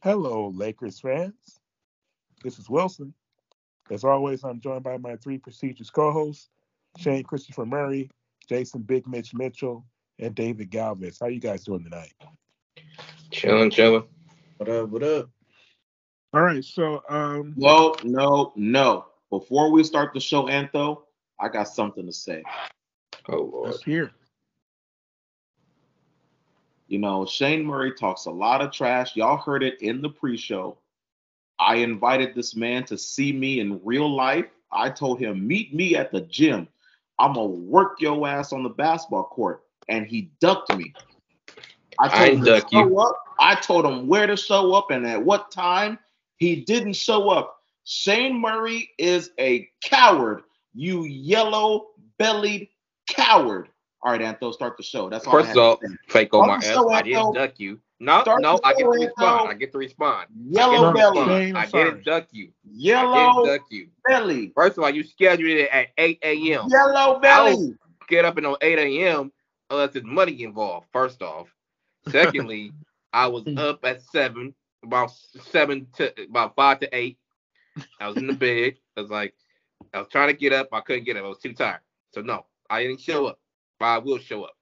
Hello, Lakers fans. This is Wilson. As always, I'm joined by my three prestigious co-hosts, Shane Christopher Murray, Jason Big Mitch Mitchell, and David Galvez. How you guys doing tonight? Chilling, chilling. What up? What up? All right, so um No, no, no. Before we start the show, Antho, I got something to say. Oh Lord. let's hear. You know, Shane Murray talks a lot of trash. Y'all heard it in the pre-show. I invited this man to see me in real life. I told him, meet me at the gym. I'm gonna work your ass on the basketball court. And he ducked me. I told I him ain't to duck you. up. I told him where to show up and at what time. He didn't show up. Shane Murray is a coward. You yellow bellied coward. All right, Antho, start the show. That's all I First have off, to say. fake on my Start the ass. show, I didn't duck you. No, Start no, I get to respond. I get to respond. Yellow I belly. respond. I didn't duck you. I Yellow didn't duck you. belly. First of all, you scheduled it at 8 a.m. Yellow belly. Get up and on 8 a.m. unless there's money involved. First off. Secondly, I was up at seven, about seven to about five to eight. I was in the bed. I was like, I was trying to get up. I couldn't get up. I was too tired. So no, I didn't show up. But I will show up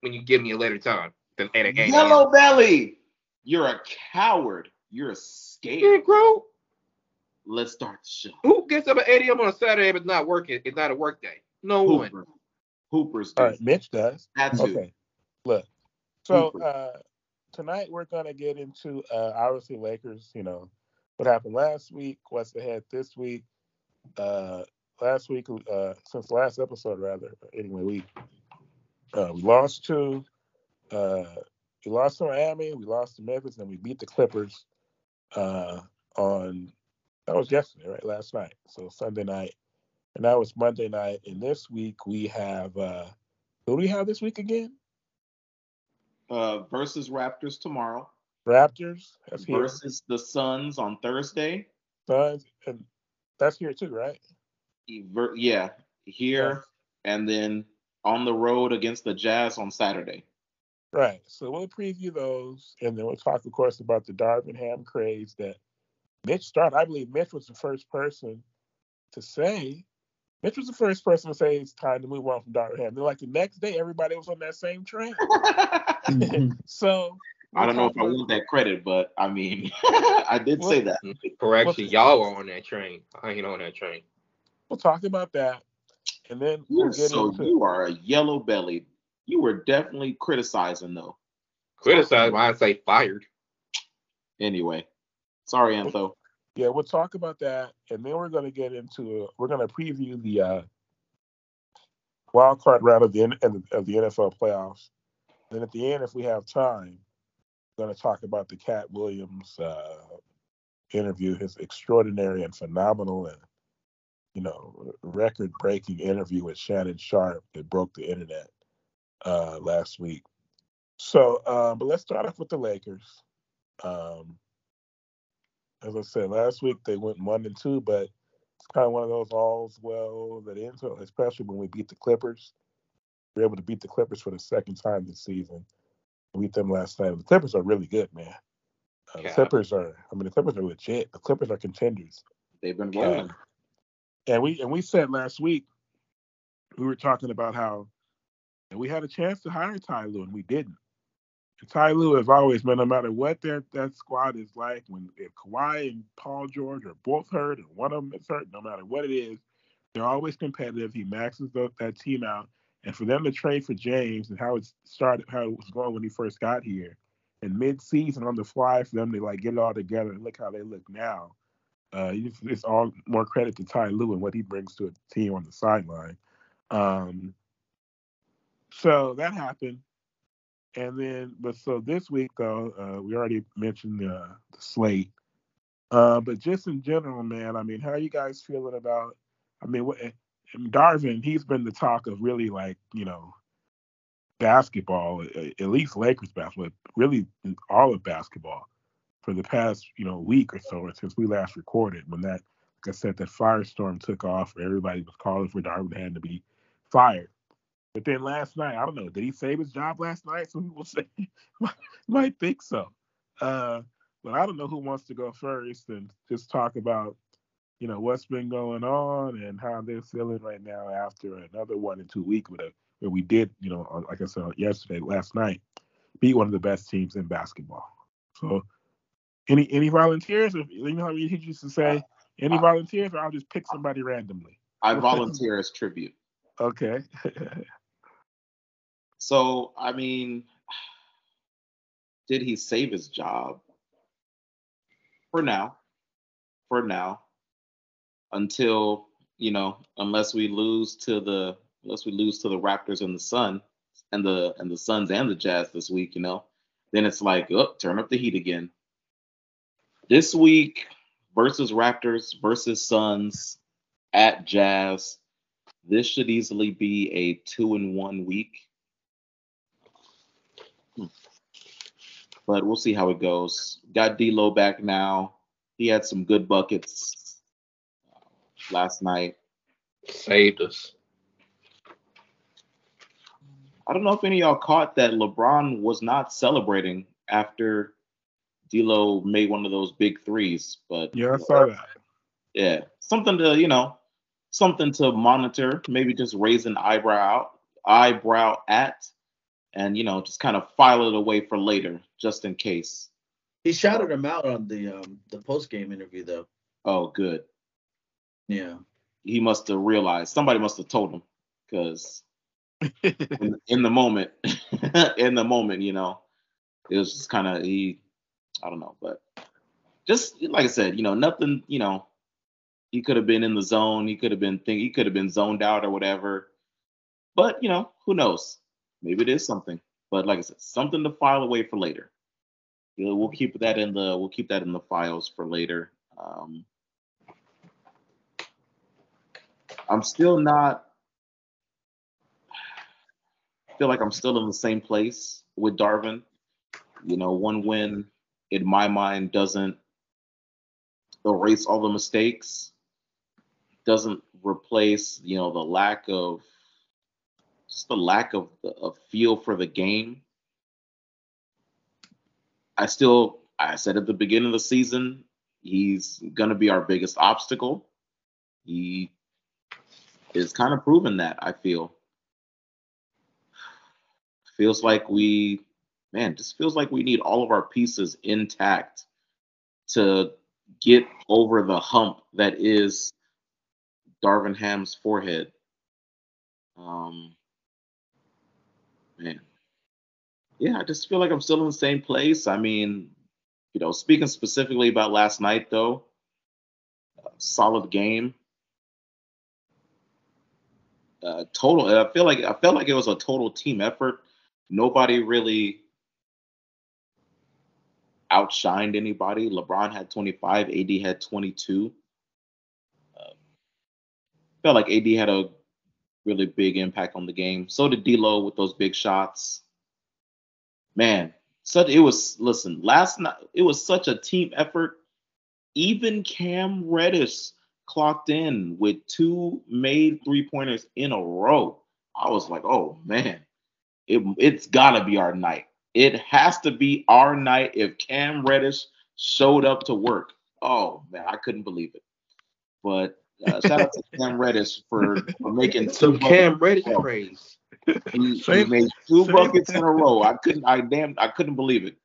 when you give me a later time than 8 a.m. Yellow belly. You're a coward. You're a scared. bro. Let's start the show. Who gets up at 8 a.m. on a Saturday if it's not working? It's not a work day. No one. Hoopers do. All right, Mitch does. That's too. Okay. Look. So uh tonight we're gonna get into uh obviously Lakers, you know, what happened last week, what's ahead this week. Uh last week uh since last episode rather, anyway, we uh we lost to uh we lost to Miami, we lost to Memphis, and we beat the Clippers uh on that was yesterday, right? Last night. So Sunday night. And that was Monday night. And this week we have uh who do we have this week again? Uh, versus Raptors tomorrow. Raptors. That's here. Versus the Suns on Thursday. Suns, and that's here too, right? Yeah, here and then on the road against the Jazz on Saturday. Right. So we'll preview those, and then we'll talk, of course, about the Darvin Ham craze that Mitch started. I believe Mitch was the first person to say. Mitch was the first person to say it's time to move on from Darvin Ham. Then, like the next day, everybody was on that same train. so I don't know if I want that credit, but I mean, I did say that. Correction, y'all are on that train. I ain't on that train. We'll talk about that, and then we'll get so into. you are a yellow belly. You were definitely criticizing though. Criticize, but I say fired. Anyway, sorry, Antho. Yeah, we'll talk about that, and then we're going to get into we're going to preview the uh, wild card round of the N- of the NFL playoffs. Then at the end, if we have time, we're going to talk about the Katt Williams uh, interview, his extraordinary and phenomenal and you know record breaking interview with Shannon Sharpe that broke the internet uh, last week. So, um, but let's start off with the Lakers. Um, as I said last week, they went one and two, but it's kind of one of those all's well that ends especially when we beat the Clippers. We are able to beat the Clippers for the second time this season. We beat them last night. The Clippers are really good, man. Uh, the Clippers are. I mean, the Clippers are legit. The Clippers are contenders. They've been rolling. And we and we said last week we were talking about how and we had a chance to hire Ty Lue and we didn't. And Ty Lue has always been no matter what that that squad is like when if Kawhi and Paul George are both hurt or one of them is hurt, no matter what it is, they're always competitive. He maxes the, that team out, and for them to trade for James and how it started, how it was going when he first got here, and mid-season on the fly for them to like get it all together and look how they look now. Uh, it's, it's all more credit to Ty Lue and what he brings to a team on the sideline. Um, so that happened, and then but so this week though, uh, we already mentioned uh, the slate. Uh, but just in general, man, I mean, how are you guys feeling about? I mean, what, Darvin, he's been the talk of really like you know basketball, at least Lakers basketball, really all of basketball for the past you know week or so since we last recorded. When that, like I said, that firestorm took off, everybody was calling for Darvin Ham to be fired. But then last night, I don't know, did he save his job last night? Some people say might think so. Uh, but I don't know who wants to go first and just talk about, you know, what's been going on and how they're feeling right now after another one and two week with a where we did, you know, like I said yesterday, last night, beat one of the best teams in basketball. So, any any volunteers? If you know how he used to say, uh, any uh, volunteers, or I'll just pick somebody randomly. I volunteer as tribute. Okay. so, I mean, did he save his job? For now. For now. Until, you know, unless we lose to the unless we lose to the Raptors and the Sun and the and the Suns and the Jazz this week, you know, then it's like, oh, turn up the heat again. This week versus Raptors versus Suns at Jazz. This should easily be a two and one week. But we'll see how it goes. Got D'Lo back now. He had some good buckets uh, last night. Saved us. I don't know if any of y'all caught that LeBron was not celebrating after D'Lo made one of those big threes, but yeah, I saw that. Yeah, something to you know, something to monitor. Maybe just raise an eyebrow out, eyebrow at, and you know, just kind of file it away for later, just in case. He shouted him out on the um the post game interview though. Oh, good. Yeah. He must have realized somebody must have told him because in, in, the moment, in the moment, you know, it was just kind of he, I don't know, but just like I said, you know, nothing, you know, he could have been in the zone, he could have been think he could have been zoned out or whatever, but you know, who knows? Maybe it is something. But like I said, something to file away for later. You know, we'll keep that in the we'll keep that in the files for later. Um, I'm still not feel like I'm still in the same place with Darvin. You know, one win in my mind doesn't erase all the mistakes, doesn't replace, you know, the lack of just the lack of a feel for the game. I still, I said at the beginning of the season, he's going to be our biggest obstacle. He is kind of proven that, I feel feels like we, man, just feels like we need all of our pieces intact to get over the hump that is Darvin Ham's forehead. Um, man, yeah, I just feel like I'm still in the same place. I mean, you know, speaking specifically about last night, though, solid game. Uh, total. I feel like I felt like it was a total team effort nobody really outshined anybody. LeBron had 25, AD had 22. Uh, felt like AD had a really big impact on the game. So did D'Lo with those big shots. Man, such it was. Listen, last night it was such a team effort. Even Cam Reddish clocked in with two made three pointers in a row. I was like, oh man, it, it's got to be our night. It has to be our night if Cam Reddish showed up to work. Oh man, I couldn't believe it. But uh, shout out to Cam Reddish for, for making some Cam Reddish praise. He, he, made two buckets in a row. I couldn't. I damn. I couldn't believe it.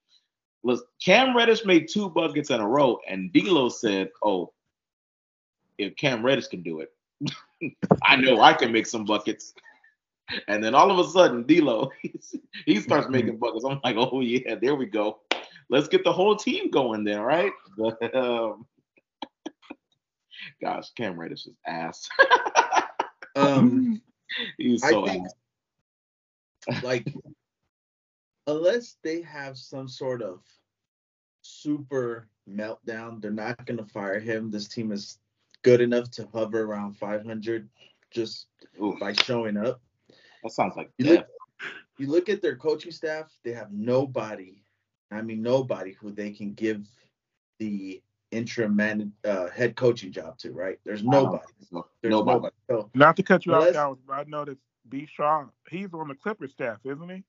Was Cam Reddish made two buckets in a row, and D'Lo said, "Oh, if Cam Reddish can do it, I know I can make some buckets." And then all of a sudden, D'Lo, he starts mm-hmm. making buckets. I'm like, oh yeah, there we go. Let's get the whole team going then, right? But um, gosh, Cam Reddish is ass. um, he's so I think, ass. Like, unless they have some sort of super meltdown, they're not gonna fire him. This team is good enough to hover around 500 just Ooh. by showing up. That sounds like you look, you look at their coaching staff, they have nobody, I mean nobody who they can give the interim man uh, head coaching job to, right? There's nobody. There's nobody. nobody. So, Not to cut you off, guys, but I noticed B. Shaw, he's on the Clippers staff, isn't he?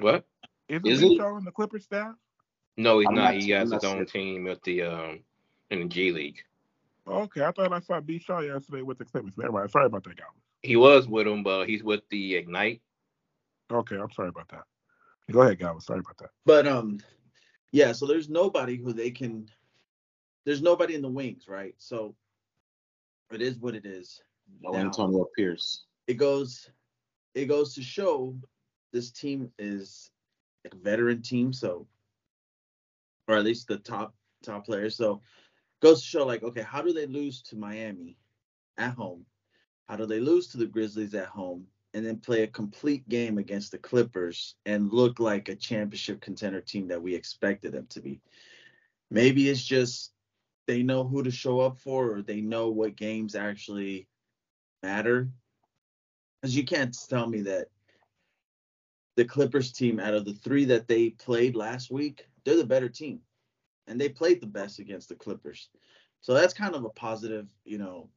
What? Isn't Is B. Shaw on the Clippers staff? No, he's I'm not. not- He has his own sure. team at the um in the G League. Okay, I thought I saw B Shaw yesterday with the Clippers. Never mind. Sorry about that, Galvez. He was with him, but he's with the Ignite. Okay, I'm sorry about that. Go ahead, Galvez. Sorry about that. But um, yeah. So there's nobody who they can. There's nobody in the wings, right? So it is what it is. No Now- Antonio Pierce. It goes. It goes to show this team is like a veteran team, so or at least the top top players. So goes to show like, okay, how do they lose to Miami at home? How do they lose to the Grizzlies at home? And then play a complete game against the Clippers and look like a championship contender team that we expected them to be. Maybe it's just they know who to show up for or they know what games actually matter. Because you can't tell me that the Clippers team, out of the three that they played last week, they're the better team. And they played the best against the Clippers. So that's kind of a positive, you know,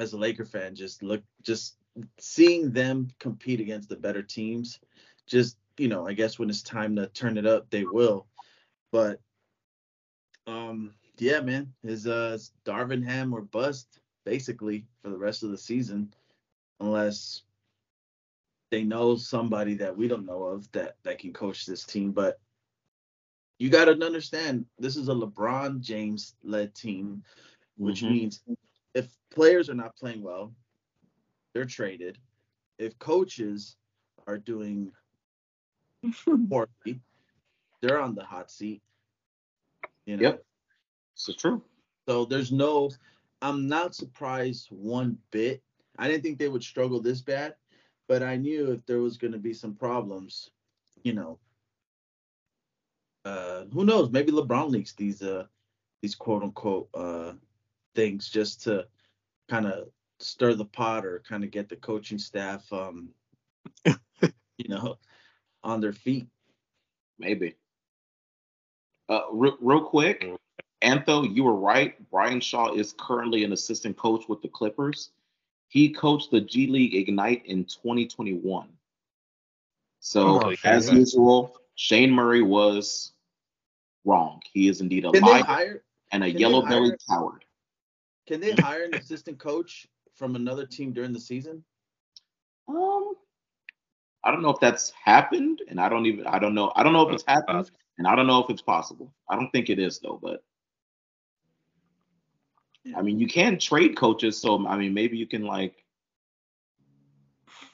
as a Laker fan, just look, just seeing them compete against the better teams. Just, you know, I guess when it's time to turn it up, they will. But, um, yeah, man, is uh it's Darvin Ham or bust basically for the rest of the season, unless they know somebody that we don't know of that that can coach this team. But you got to understand, this is a LeBron James led team, which Mhm. means if players are not playing well, they're traded. If coaches are doing poorly, they're on the hot seat. You know? Yep. This is true. So there's no, I'm not surprised one bit. I didn't think they would struggle this bad, but I knew if there was going to be some problems, you know, uh, who knows? Maybe LeBron leaks these, uh, these quote unquote, uh, things just to kind of stir the pot or kind of get the coaching staff, um, you know, on their feet. Maybe. Uh, re- real quick, Antho, you were right. Brian Shaw is currently an assistant coach with the Clippers. He coached the G League Ignite in 2021. So, Oh, as Shane. usual, Shane Murray was wrong. He is indeed a liar hire? and a yellow bellied coward. Can they hire an assistant coach from another team during the season? Um, I don't know if that's happened, and I don't even I don't know I don't know if it's happened, and I don't know if it's possible. I don't think it is though, but I mean you can trade coaches, so I mean maybe you can like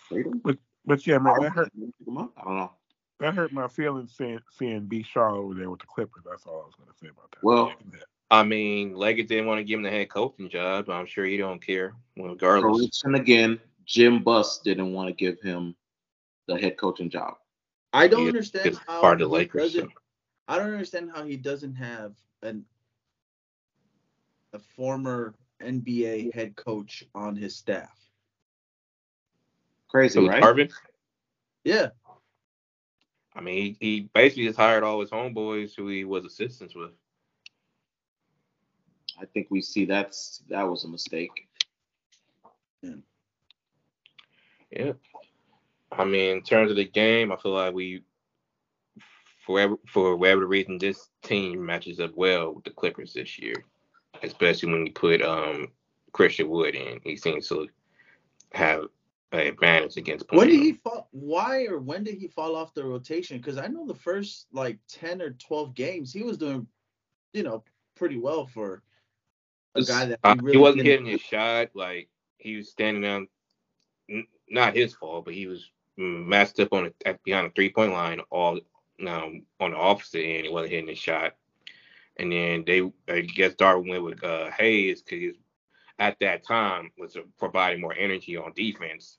trade them. But yeah, man, that hurt. Pick 'em up? I don't know. That hurt my feelings seeing seeing B Shaw over there with the Clippers. That's all I was gonna say about that. Well- Yeah, I mean, Lakers didn't want to give him the head coaching job. But I'm sure he don't care, regardless. And again. Jim Buss didn't want to give him the head coaching job. I don't He- understand how part of the he Lakers. doesn't- so. I don't understand how he doesn't have an a former NBA head coach on his staff. Crazy, So right? Darvin, Yeah, I mean, he, he basically just hired all his homeboys who he was assistants with. I think we see that's that was a mistake. Yeah. I mean, in terms of the game, I feel like we, for whatever, for whatever reason, this team matches up well with the Clippers this year, especially when you put um Christian Wood in. He seems to have an advantage against. when did he fall? Why or when did he fall off the rotation? Because I know the first like ten or twelve games he was doing, you know, pretty well for a guy that Uh, really he wasn't hitting his shot. Like he was standing on, n- not his fault, but he was messed up on the, at, behind the three point line all um, on the opposite end. He wasn't hitting his shot. And then they, I guess Darvin went with uh, Hayes because at that time was uh, providing more energy on defense,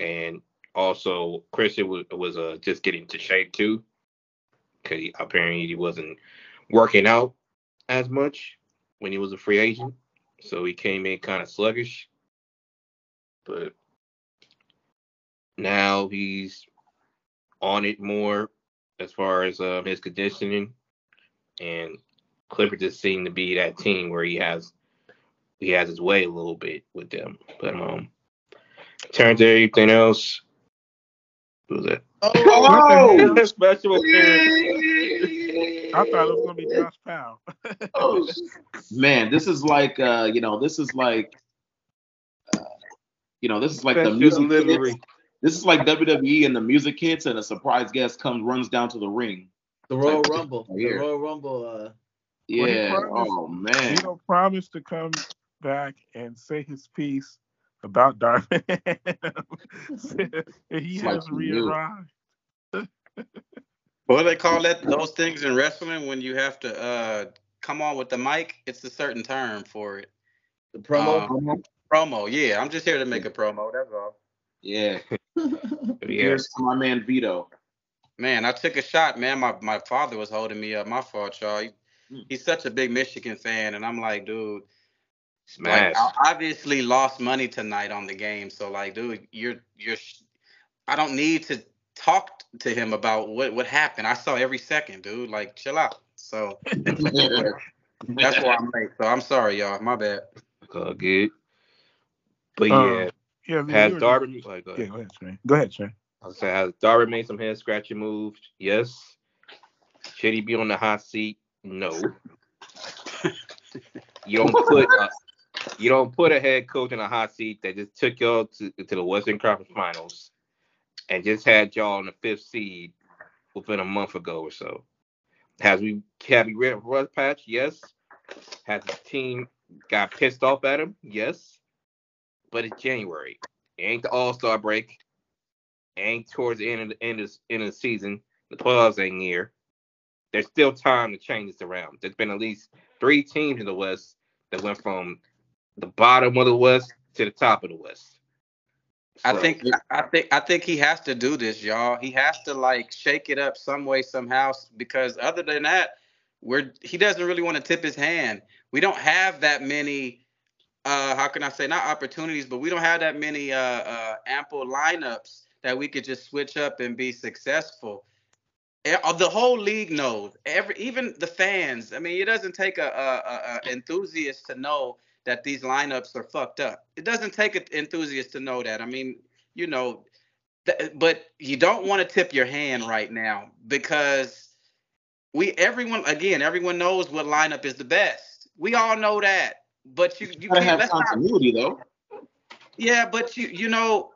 and also Christian was was uh, just getting to shape too, because apparently he wasn't working out as much when he was a free agent, so he came in kind of sluggish. But now he's on it more as far as um, his conditioning, and Clippers just seem to be that team where he has he has his way a little bit with them. But um, in to of everything else, what was that? Oh! special appearance. I thought it was gonna be Josh Powell. Oh, man, this is like uh, you know, this is like uh, you know, this is like the music delivery. hits. This is like WWE and the music hits, and a surprise guest comes runs down to the ring. The Royal Like, Rumble. The. Royal Rumble. Uh, Yeah. promised- Oh man. You know, promised to come back and say his piece about Darvin. And he It's has he knew. re-arrived. What do they call that? Those things in wrestling when you have to uh come on with the mic. It's a certain term for it. the promo. Um, promo. Yeah, I'm just here to make a promo. That's all. Yeah. Yeah. Here's to my man Vito. Man, I took a shot, man. My my father was holding me up. My fault, y'all. He, Mm. he's such a big Michigan fan, and I'm like, dude, Smash. like I obviously lost money tonight on the game. So like, dude, you're you're sh- I don't need to talk to him about what what happened. I saw every second, dude. Like, chill out. So that's why I'm late. So I'm sorry, y'all. My bad. All good. But Um, yeah, Yeah, you has were- Darvin? Like, Yeah, go ahead, Trey. Go ahead, Trey. I was saying, has Darvin made some head scratching moves? Yes. Should he be on the hot seat? No. you don't put a, you don't put a head coach in a hot seat that just took y'all to, to the Western Conference Finals and just had y'all in the fifth seed within a month ago or so. Has we have we read Russ Patch? Yes. Has the team got pissed off at him? Yes. But it's January. It ain't the All Star break ain't towards the end of the end of, end of the season. The playoffs ain't near. There's still time to change this around. There's been at least three teams in the West that went from the bottom of the West to the top of the West. I So, think I think I think he has to do this, y'all. He has to like shake it up some way somehow because other than that, we're he doesn't really want to tip his hand. We don't have that many uh how can I say not opportunities, but we don't have that many uh uh ample lineups that we could just switch up and be successful. Uh, The whole league knows. Every even the fans. I mean, it doesn't take a, a, a, a enthusiast to know that these lineups are fucked up. It doesn't take an enthusiast to know that. I mean, you know, th- but you don't want to tip your hand right now because we everyone again everyone knows what lineup is the best. We all know that, but you you gotta have Let's not, continuity though. yeah, but you you know,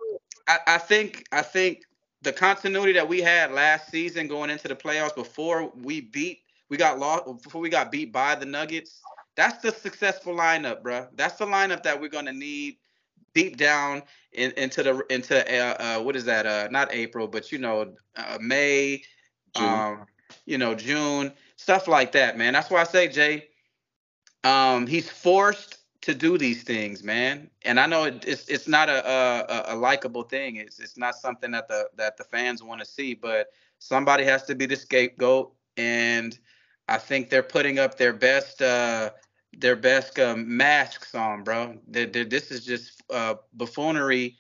I, I think I think the continuity that we had last season going into the playoffs before we beat we got lost before we got beat by the Nuggets. That's the successful lineup, bruh. That's the lineup that we're gonna need deep down in, into the into uh, uh, what is that? Uh, not April, but you know, uh, May, June. um, you know, June, stuff like that, man. That's why I say, Jay, um, he's forced to do these things, man. And I know it, it's it's not a a, a likable thing. It's it's not something that the that the fans want to see. But somebody has to be the scapegoat, and I think they're putting up their best uh, their best uh, masks on, bro. They're, they're, this is just uh, buffoonery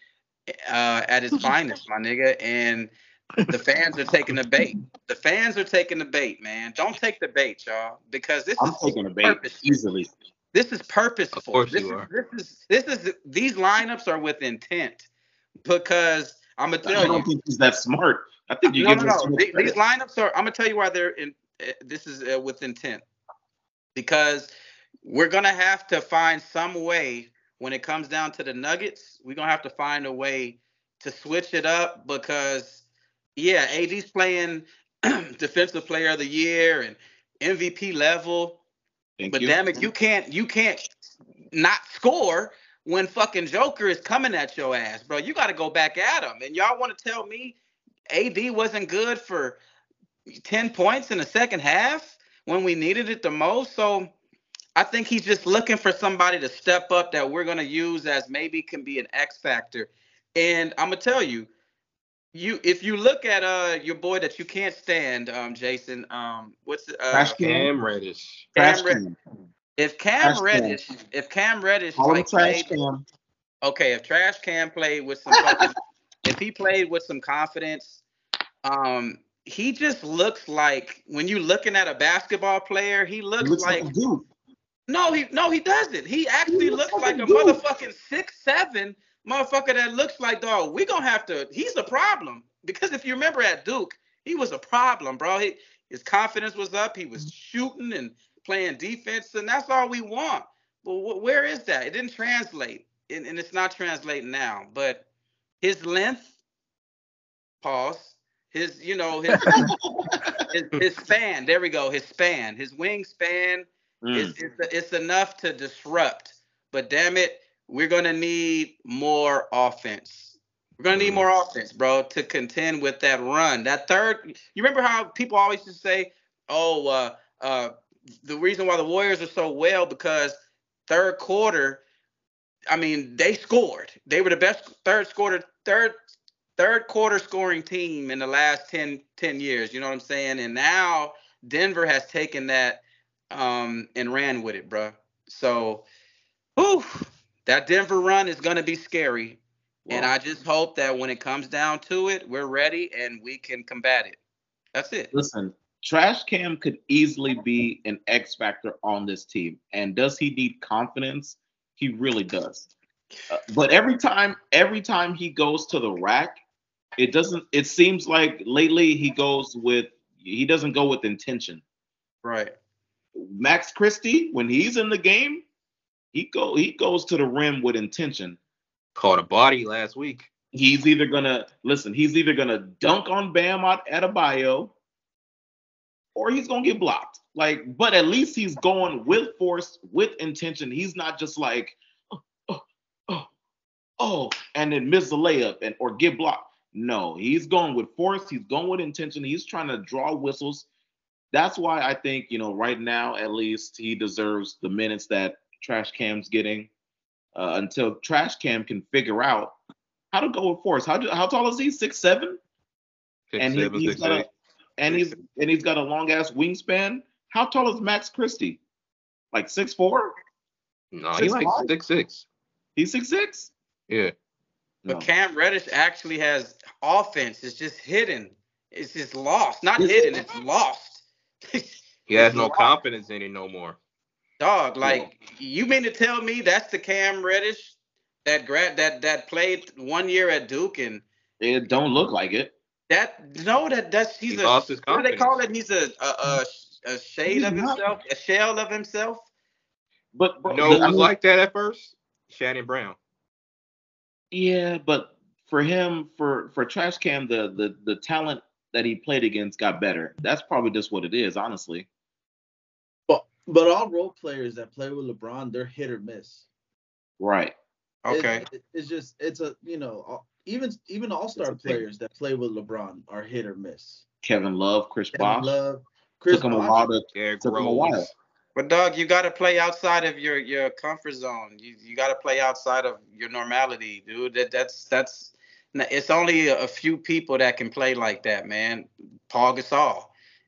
uh, at its finest, my nigga. And the fans are taking the bait. The fans are taking the bait, man. Don't take the bait, y'all, because this I'm is taking a bait purpose. easily. this is purposeful. Of course this you is, are. This is this is these lineups are with intent because I'm gonna tell you. I don't you. think he's that smart. I think you No, give no, no. These, these lineups are. I'm gonna tell you why they're in. uh, This is uh, with intent because we're gonna have to find some way when it comes down to the Nuggets. We're gonna have to find a way to switch it up because yeah, AD's playing defensive player of the year and MVP level. Thank But you. damn it, you can't you can't not score when fucking Joker is coming at your ass, bro. You got to go back at him. And y'all want to tell me AD wasn't good for 10 points in the second half when we needed it the most? So I think he's just looking for somebody to step up that we're going to use as maybe can be an X factor. And I'm going to tell you, you if you look at uh your boy that you can't stand, um Jason, um what's uh Trash. Cam Reddish. Trash Cam Red- can. if Cam Trash can. Reddish, if Cam Reddish Call him like trash played, can. okay, if Trash Cam played with some, fucking, if he played with some confidence, um, he just looks like when you're looking at a basketball player, he He looks, looks like, like a dude. No, he no, he doesn't. He actually He looks looks like a a dude. motherfucking six seven motherfucker that looks like dog. We gonna have to. He's a problem because if you remember at Duke, he was a problem, bro. He His confidence was up. He was mm-hmm. shooting and playing defense, and that's all we want. But wh- where is that? It didn't translate, and, and it's not translating now. But his length, pause. His, you know, his, his his span. There we go. His span, his wingspan Mm. it's, it's, it's enough to disrupt. But damn it, we're gonna need more offense. We're gonna need more offense, bro, to contend with that run. That third, you remember how people always just say, "Oh, uh, uh, the reason why the Warriors are so well because third quarter, I mean, they scored. They were the best third quarter, third third quarter scoring team in the last 10, 10 years. You know what I'm saying? And now Denver has taken that um, and ran with it, bro. So, whew, that Denver run is gonna be scary. And I just hope that when it comes down to it, we're ready and we can combat it. That's it. Listen, Trash Cam could easily be an X factor on this team. And does he need confidence? He really does. Uh, but every time, every time he goes to the rack, it doesn't. It seems like lately he goes with. He doesn't go with intention. Right. Max Christie, when he's in the game, he go he goes to the rim with intention. Caught a body last week. He's either gonna listen. He's either gonna dunk on Bam at Adebayo, or he's gonna get blocked. Like, but at least he's going with force, with intention. He's not just like, oh, oh, oh, oh, and then miss the layup and or get blocked. No, he's going with force. He's going with intention. He's trying to draw whistles. That's why I think you know right now at least he deserves the minutes that Trash Cam's getting uh, until Trash Cam can figure out how to go with force. How how tall is he? Six and he, seven, he's six, got a eight. and he's and he's got a long ass wingspan. How tall is Max Christie? Like six four? No, six he like five? six six. He's six six. Yeah. But No. Cam Reddish actually has offense. It's just hidden. It's just lost. Not Is it? hidden. It's lost. He has no confidence in it no more. Dog, like you mean to tell me that's the Cam Reddish that grad that that played one year at Duke and It don't look like it. that no that that's he's He a lost his what do they call it? He's a a, a, a shade He's of not- himself, a shell of himself. But bro, You know who I was mean, like that at first? Shannon Brown. yeah, but for him, for for Trash Cam, the the the talent that he played against got better. That's probably just what it is, honestly. But but all role players that play with LeBron, they're hit or miss. Right. Okay. it- it's just it's a you know even even all star It's a thing. players that play with LeBron are hit or miss. Kevin Love, Chris Kevin Bosh. Love, Chris Took him a Bosh, while to Derrick took him a while. But dog, you got to play outside of your your comfort zone. You you got to play outside of your normality, dude. That that's that's it's only a, a few people that can play like that, man. Paul Gasol.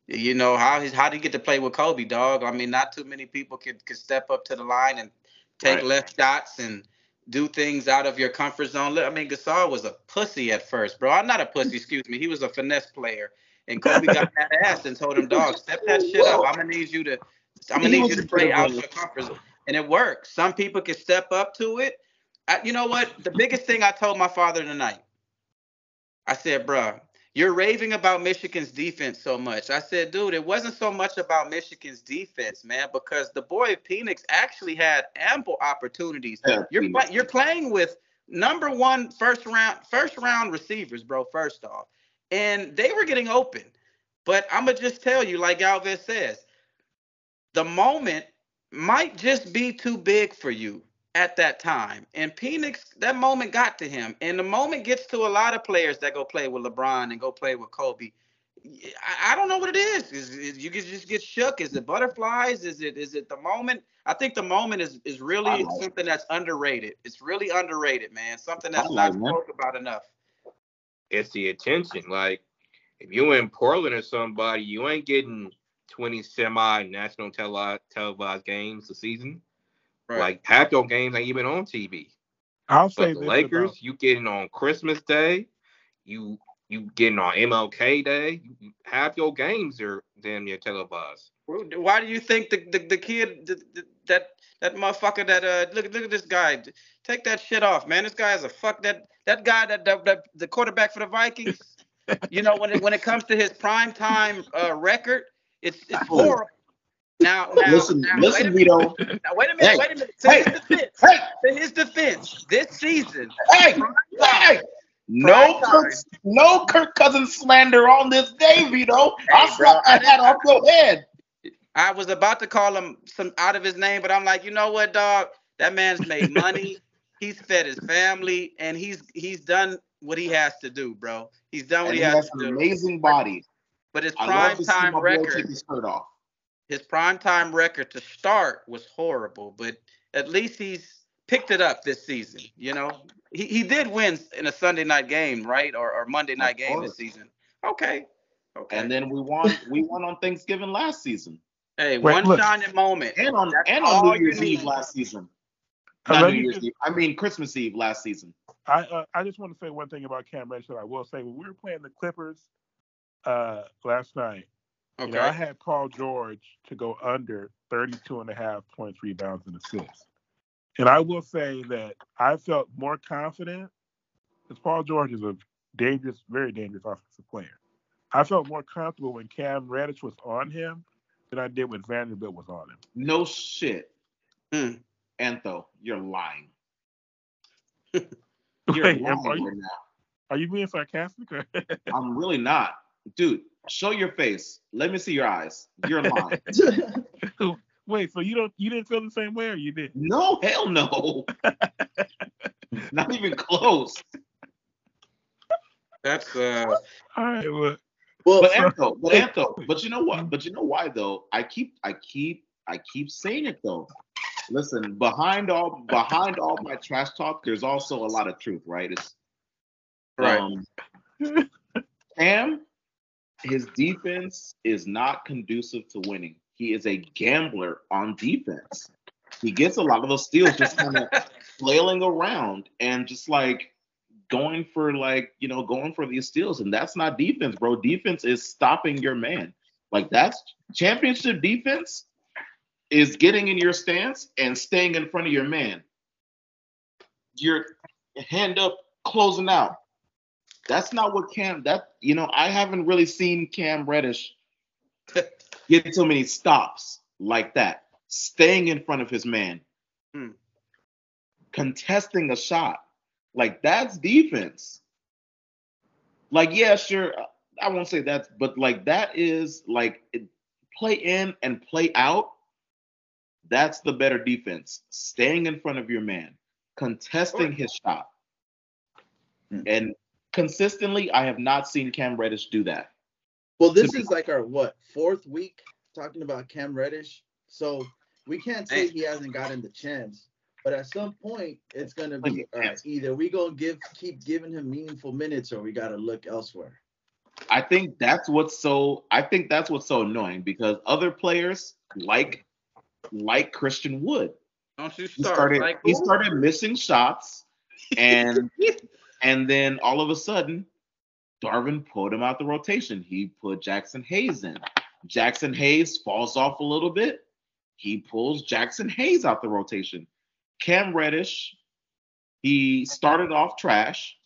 You know how he's how did he get to play with Kobe, dog? I mean, not too many people could could step up to the line and take Right. left shots and do things out of your comfort zone. I mean, Gasol was a pussy at first, bro. I'm not a pussy, excuse me. He was a finesse player. And Kobe got that ass and told him, dog, step that shit up. I'm gonna need you to I'm gonna need you to play out of your comfort zone. And it works. Some people can step up to it. I, you know what? The biggest thing I told my father tonight, I said, bruh, you're raving about Michigan's defense so much. I said, dude, it wasn't so much about Michigan's defense, man, because the boy Penix actually had ample opportunities. Yeah, You're Phoenix. you're playing with number one first round first round receivers, bro. First off, and they were getting open. But I'm gonna just tell you, like Galvez says, the moment might just be too big for you at that time. And Phoenix, that moment got to him. And the moment gets to a lot of players that go play with LeBron and go play with Kobe. I, I don't know what it is. Is, is you can just get shook? Is it butterflies? Is it is it the moment? I think the moment is is really like- something that's underrated. It's really underrated, man. Something that's I not like, spoke about enough. It's the attention. Like if you in Portland or somebody, you ain't getting 20 semi national tele- televised games a season. Like half your games ain't even on TV. I'll say But the this Lakers, about- you getting on Christmas Day, you you getting on MLK Day. You, you- half your games are damn near televised. Why do you think the the, the kid the, the, that that motherfucker that uh look look at this guy take that shit off man this guy is a fuck that that guy that that, that the quarterback for the Vikings You know, when it when it comes to his prime time uh, record, it's it's horrible. Now, now, listen, now, listen. Vito. Now, wait a minute. Hey, wait a minute. To hey, his defense, Hey, to his defense, this season, hey, hey! No Prime Kirk, no Kirk Cousins slander on this day, Vito. I Hey, bro, slapped I that hat off your head. I was about to call him some out of his name, but I'm like, you know what, dog? That man's made money. he's fed his family, and he's he's done what he has to do, bro. He's done what And he he has has to an do. amazing body. But his prime time my record, take his shirt off. His prime time record to start was horrible, but at least he's picked it up this season. You know, he, he did win in a Sunday night game, right, or, or Monday night game this season. Okay, okay. And then we won. We won on Thanksgiving last season, hey, Wait, one look. shining moment. and on That's and on New Year's Eve need. last season. Not New Year's just- Eve. I mean Christmas Eve last season. I uh, I just want to say one thing about Cam Reddish that I will say when we were playing the Clippers uh, last night. You know, I had Paul George to go under 32 and a half points, rebounds, and assists. And I will say that I felt more confident because Paul George is a dangerous, very dangerous offensive player. I felt more comfortable when Cam Reddish was on him than I did when Vanderbilt was on him. No shit, Hmm. Antho, you're lying. You're am- lying are, you, right are you being sarcastic? Or? I'm really not, dude. Show your face. Let me see your eyes. You're lying. Wait, so you don't you didn't feel the same way, or you did? no, hell no. not even close. That's uh All right, well, well, But so- Antho, but Antho, but you know what? But you know why though? I keep, I keep, I keep saying it though. Listen, behind all, behind all my trash talk, there's also a lot of truth, right? It's Right. Um, Cam, his defense is not conducive to winning. He is a gambler on defense. He gets a lot of those steals just kind of flailing around and just like going for like you know going for these steals, and that's not defense, bro. Defense is stopping your man. Like that's championship defense is getting in your stance and staying in front of your man. Your hand up, closing out. That's not what Cam. That you know, I haven't really seen Cam Reddish get so many stops like that. Staying in front of his man, Hmm. contesting a shot, like that's defense. Like yeah, sure, I won't say that, but like that is like play in and play out. That's the better defense. Staying in front of your man, contesting his shot. Hmm. And consistently, I have not seen Cam Reddish do that. well, this to be- is like our what fourth week talking about Cam Reddish, so we can't say Hey. he hasn't gotten the chance. But at some point, it's gonna be Plenty of all right, chance. either we gonna give keep giving him meaningful minutes, or we gotta look elsewhere. I think that's what's so I think that's what's so annoying because other players like like Christian Wood. don't you He start started like he started missing shots and and then all of a sudden Darvin pulled him out the rotation. He put Jaxson Hayes in. Jaxson Hayes falls off a little bit. He pulls Jaxson Hayes out the rotation. Cam Reddish, he started off trash.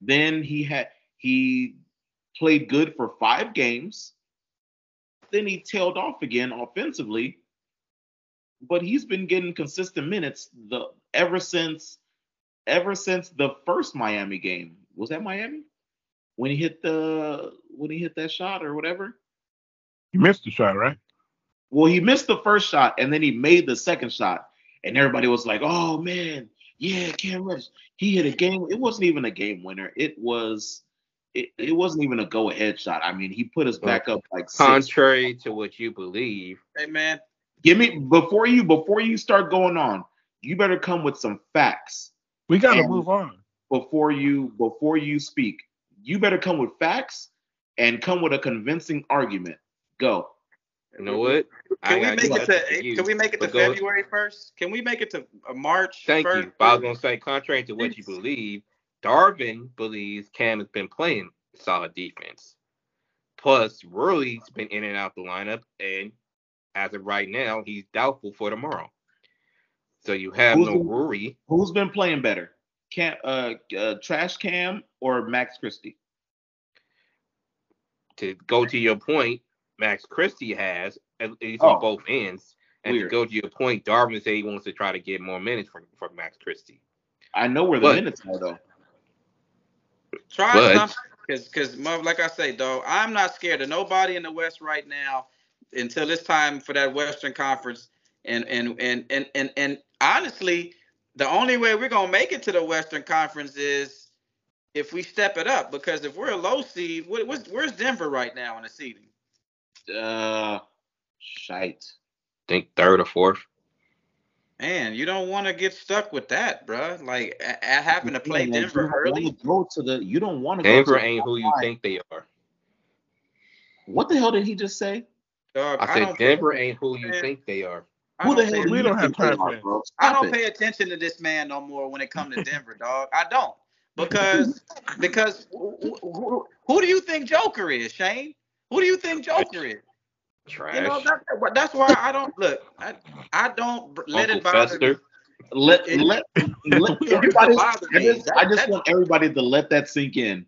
Then he had he played good for five games. Then he tailed off again offensively. But he's been getting consistent minutes the ever since ever since the first Miami game. Was that Miami? When he hit the when he hit that shot or whatever? He missed the shot, right? Well, he missed the first shot and then he made the second shot. And everybody was like, oh man, yeah, Cam Reddish. He hit a game. It wasn't even a game winner. It was it, it wasn't even a go ahead shot. I mean, he put us back up like six. Contrary to what you believe, Hey man, Give me before you before you start going on, you better come with some facts We got to And- move on. before you before you speak. You better come with facts and come with a convincing argument. Go. you know what? I can we make it that to you. can we make it to go- February first? Can we make it to uh, March? Thank 1st? you. But I was gonna say, contrary to what you believe, Darvin believes Cam has been playing solid defense. Plus, Rurley's been in and out the lineup, and as of right now, he's doubtful for tomorrow. So you have Who's no the- Rory. Who's been playing better? Cam uh, uh Trash Cam or Max Christie? to go to your point, Max Christie has at least Oh. on both ends. And Weird. to go to your point, Darvin said he wants to try to get more minutes from, from Max Christie. I know where the But- minutes are though. Try something, because because like I say, dog, I'm not scared of nobody in the West right now until it's time for that Western Conference. And and and and and and honestly, the only way we're gonna make it to the Western Conference is if we step it up. Because if we're a low seed, what, what's, where's Denver right now in the seeding? Uh, shite. think third or fourth. Man, you don't want to get stuck with that, bruh. Like I, a- having to play Yeah, Denver you early. Go to the. You don't want to. Denver go to ain't who you think they are. What the hell did he just say? Dog, I said Denver pay- ain't who you man. think they are. I Who the don't hell? pay- we don't have time for are, that. bro? I don't it. pay attention to this man no more when it comes to Denver, dog. I don't because because who, who, who do you think Joker is, Shane? Who do you think Joker is? Trash. You know that, that's why I don't look. I, I don't b- let it Uncle bother me. Fester. Let It- let, let everybody. I just, That- I just want everybody to let that sink in.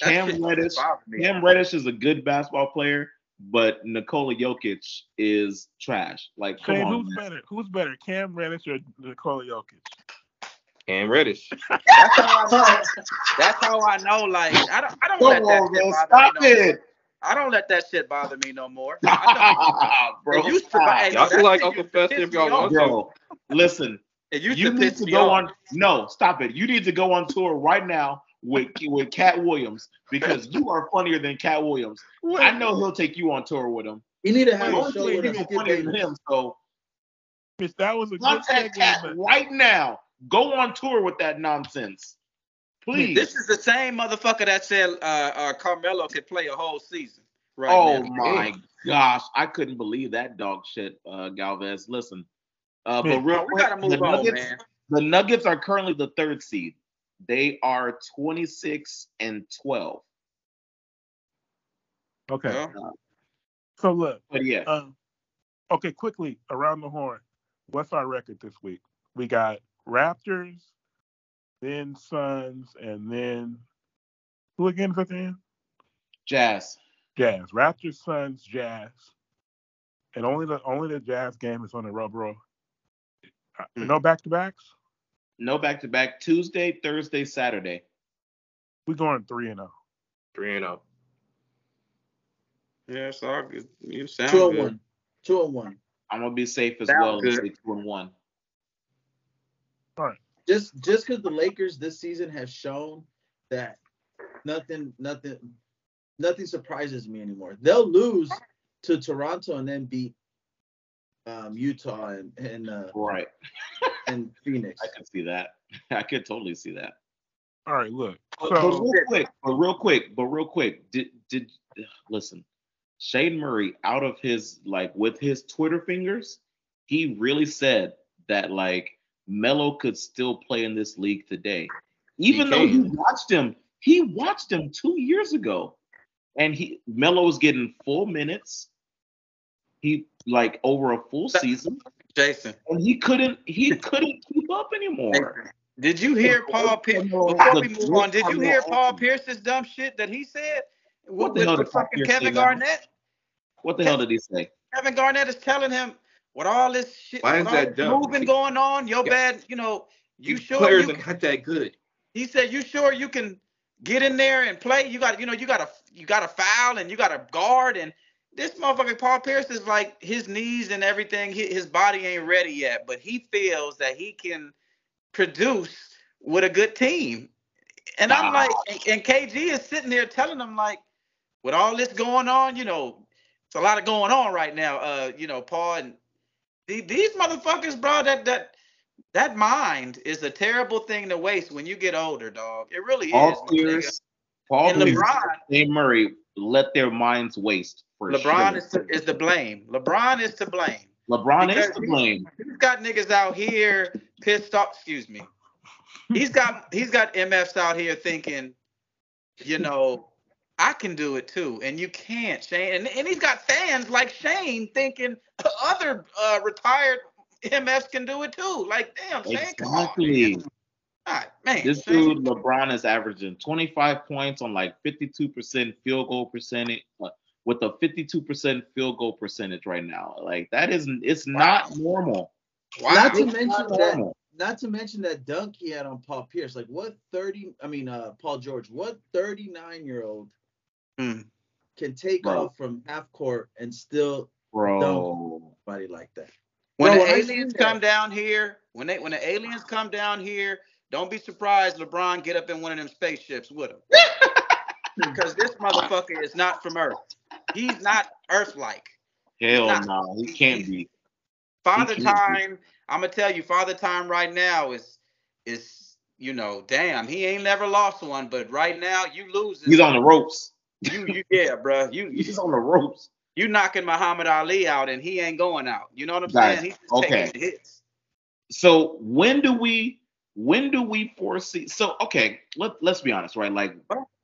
That Cam Reddish. Cam Reddish is a good basketball player, but Nikola Jokic is trash. Like, come Shane, on, who's man. better? Who's better, Cam Reddish or Nikola Jokic? Cam Reddish. That's how I know. That's how I know. Like I don't. I don't let Come that on, shit man, bother stop me no it, I don't let that shit bother me no more. I bro. It used to- stop. hey, Y'all that feel like shit Uncle used to Fester piss if y'all me want to. Bro, listen. It used you to need to go on. No, stop it. You need to go on tour right now with with Katt Williams because you are funnier than Katt Williams. I know he'll take you on tour with him. You need to have a Only show with you a can Skip funnier than him. So Bitch, that was a good contact Cat right now. Go on tour with that nonsense, please. This is the same motherfucker that said uh, uh, Carmelo could play a whole season. Right oh now. my gosh, I couldn't believe that dog shit, uh, Galvez. Listen, uh, but real quick, the on, Nuggets, the Nuggets are currently the third seed. They are 26 and 12. Okay. Well, So look, But yeah, um, okay, quickly around the horn. What's our record this week? We got Raptors, then Suns, and then who again is at the end? Jazz. Jazz. Raptors, Suns, Jazz, and only the only the Jazz game is on the rubber. roll. Uh, Hmm. No back to backs. No back to back. Tuesday, Thursday, Saturday. We going three and oh. zero. Three and oh. zero. yeah, it's all good. You sound Two and good. one. Two and one. I'm gonna be safe as Sounds well and good. say two and one. Just just because the Lakers this season have shown that nothing nothing nothing surprises me anymore. They'll lose to Toronto and then beat um, Utah and and, uh, Right. And Phoenix. I can see that. I could totally see that. All right, look. But, but real quick, but real quick, but real quick, did did listen, Shane Murray out of his like with his Twitter fingers, he really said that like Melo could still play in this league today. Even though he watched him, he watched him two years ago. And he Melo was getting full minutes. He like over a full season. Jason, And he couldn't he couldn't keep up anymore. did you hear Paul Pierce? Before we move on, did you hear Paul Pierce's dumb shit that he said What with, the hell did fucking Pierce say Kevin? Garnett? What the hell did he say? Kevin Garnett is telling him with all this shit, Why is all that this dumb? moving going on, your Yeah. bad, you know, you These sure players you are not that good. he said, "You sure you can get in there and play? You got, you know, you got to, you got to foul and you got to guard." And this motherfucker Paul Pierce is like his knees and everything. His, his body ain't ready yet, but he feels that he can produce with a good team. And I'm like, and, and KG is sitting there telling him like, with all this going on, you know, it's a lot of going on right now. Uh, you know, Paul and the- these motherfuckers, bro, that that that mind is a terrible thing to waste when you get older, dog. It really is. Paul nigga. Pierce, Paul And Pierce, LeBron, Shane Murray let their minds waste LeBron sure. is to, is to blame. LeBron is to blame. LeBron is to blame. He's got niggas out here pissed off. Excuse me. He's got he's got MFs out here thinking, you know, I can do it too, and you can't, Shane. And, and he's got fans like Shane thinking other uh, retired MFs can do it too. Like, damn, Shane, come on. Exactly. God, man, This dude LeBron is averaging 25 points on like 52% field goal percentage, with a 52% field goal percentage right now. Like that is it's not normal. Not to It's mention not that. normal. Not to mention that dunk he had on Paul Pierce. Like what thirty? I mean, uh, Paul George. What thirty-nine year old Hmm. can take Bro. off from half court and still Bro. body like that? When Bro, the aliens come that- down here, when they when the aliens come down here, don't be surprised LeBron get up in one of them spaceships with him. because this motherfucker is not from Earth. He's not Earth-like. Hell Nah. no, he can't be. Father He can't be. Time, I'm gonna tell you, Father Time right now is is you know, damn, he ain't never lost one, but right now you losing. He's on the ropes. you, you yeah, bro. You He's on the ropes. you knocking Muhammad Ali out and he ain't going out. You know what I'm saying? He's okay. taking hits. So when do we when do we foresee so okay, let let's be honest, right? Like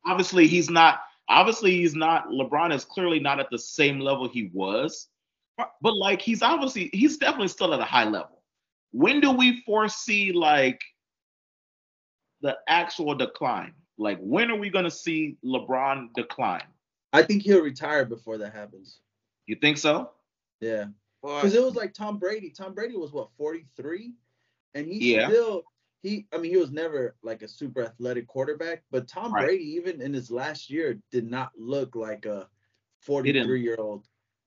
obviously he's not obviously he's not LeBron is clearly not at the same level he was. But like he's obviously he's definitely still at a high level. When do we foresee like the actual decline? Like when are we gonna see LeBron decline? I think he'll retire before that happens. You think so? Yeah, because it was like Tom Brady. Tom Brady was what 43, and he Yeah. still he. I mean, he was never like a super athletic quarterback, but Tom Right. Brady, even in his last year, did not look like a 43 year old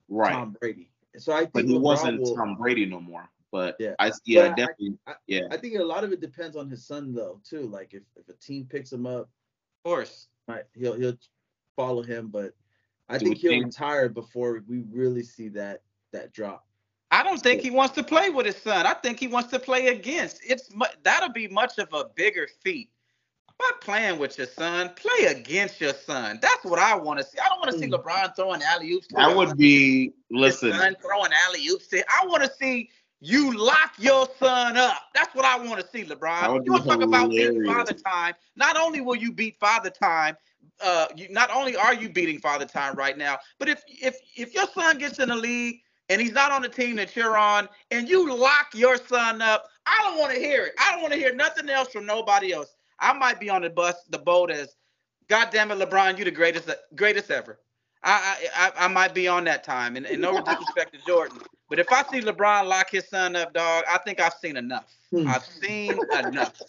Right. Tom Brady. So I think but he LeBron wasn't will- Tom Brady no more. But Yeah. I yeah, But I- definitely I- yeah. I think a lot of it depends on his son though too. Like if, if a team picks him up, of course. right, he'll he'll follow him. But I Do think he'll think- retire before we really see that that drop. I don't think he wants to play with his son. I think he wants to play against. It's mu- that'll be much of a bigger feat. Fuck playing with your son. Play against your son. That's what I want to see. I don't want to see Hmm. LeBron throwing alley oops. That would be listen. Son throwing alley oops. I want to see you lock your son up. That's what I want to see, LeBron. You want to talk about beating. Father Time? Not only will you beat Father Time, uh, you, not only are you beating Father Time right now, but if if if your son gets in the league and he's not on the team that you're on, and you lock your son up, I don't want to hear it. I don't want to hear nothing else from nobody else. I might be on the bus, the boat as, God damn it, LeBron, you the greatest, greatest ever. I I, I, might be on that time, and, and no disrespect to Jordan, but if I see LeBron lock his son up, dog, I think I've seen enough. Hmm. I've seen enough.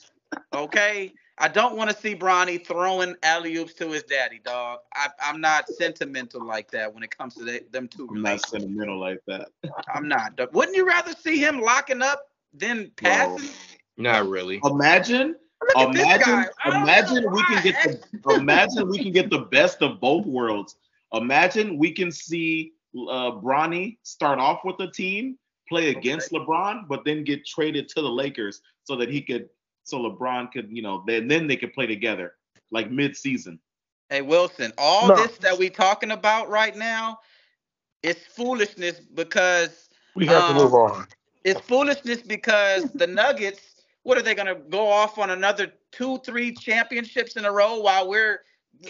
Okay, I don't want to see Bronny throwing alley oops to his daddy, dog. I, I'm not sentimental like that when it comes to the, them two. I'm not sentimental like that. I'm not. Wouldn't you rather see him locking up than passing? Not really. Imagine, Look at this imagine, guy. Imagine we can get the imagine we can get the best of both worlds. Imagine we can see uh Bronny start off with the team, play against LeBron, but then get traded to the Lakers so that he could so LeBron could, you know, then then they could play together like mid-season. Hey Wilson, all No. this that we talking about right now is foolishness because We have Um, to move on. it's foolishness because the Nuggets, what are they gonna go off on another two, three championships in a row while we're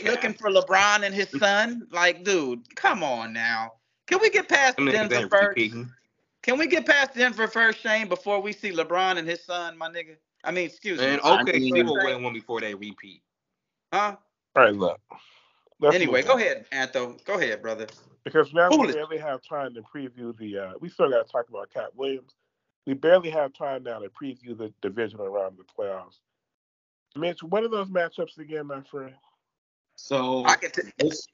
looking for LeBron and his son? Like, dude, come on now. Can we get past I mean, Denver they're first? repeating. Can we get past Denver first, Shane, before we see LeBron and his son, my nigga? I mean, excuse me. And I okay, mean- will win one before they repeat. Huh? All right, look. Let's Anyway, go on. ahead, Antho. Go ahead, brother. Because now Foolish. we barely have time to preview the. Uh, we still got to talk about Katt Williams. We barely have time now to preview the division around the playoffs. Mitch, what are those matchups again, my friend? So I can t- this-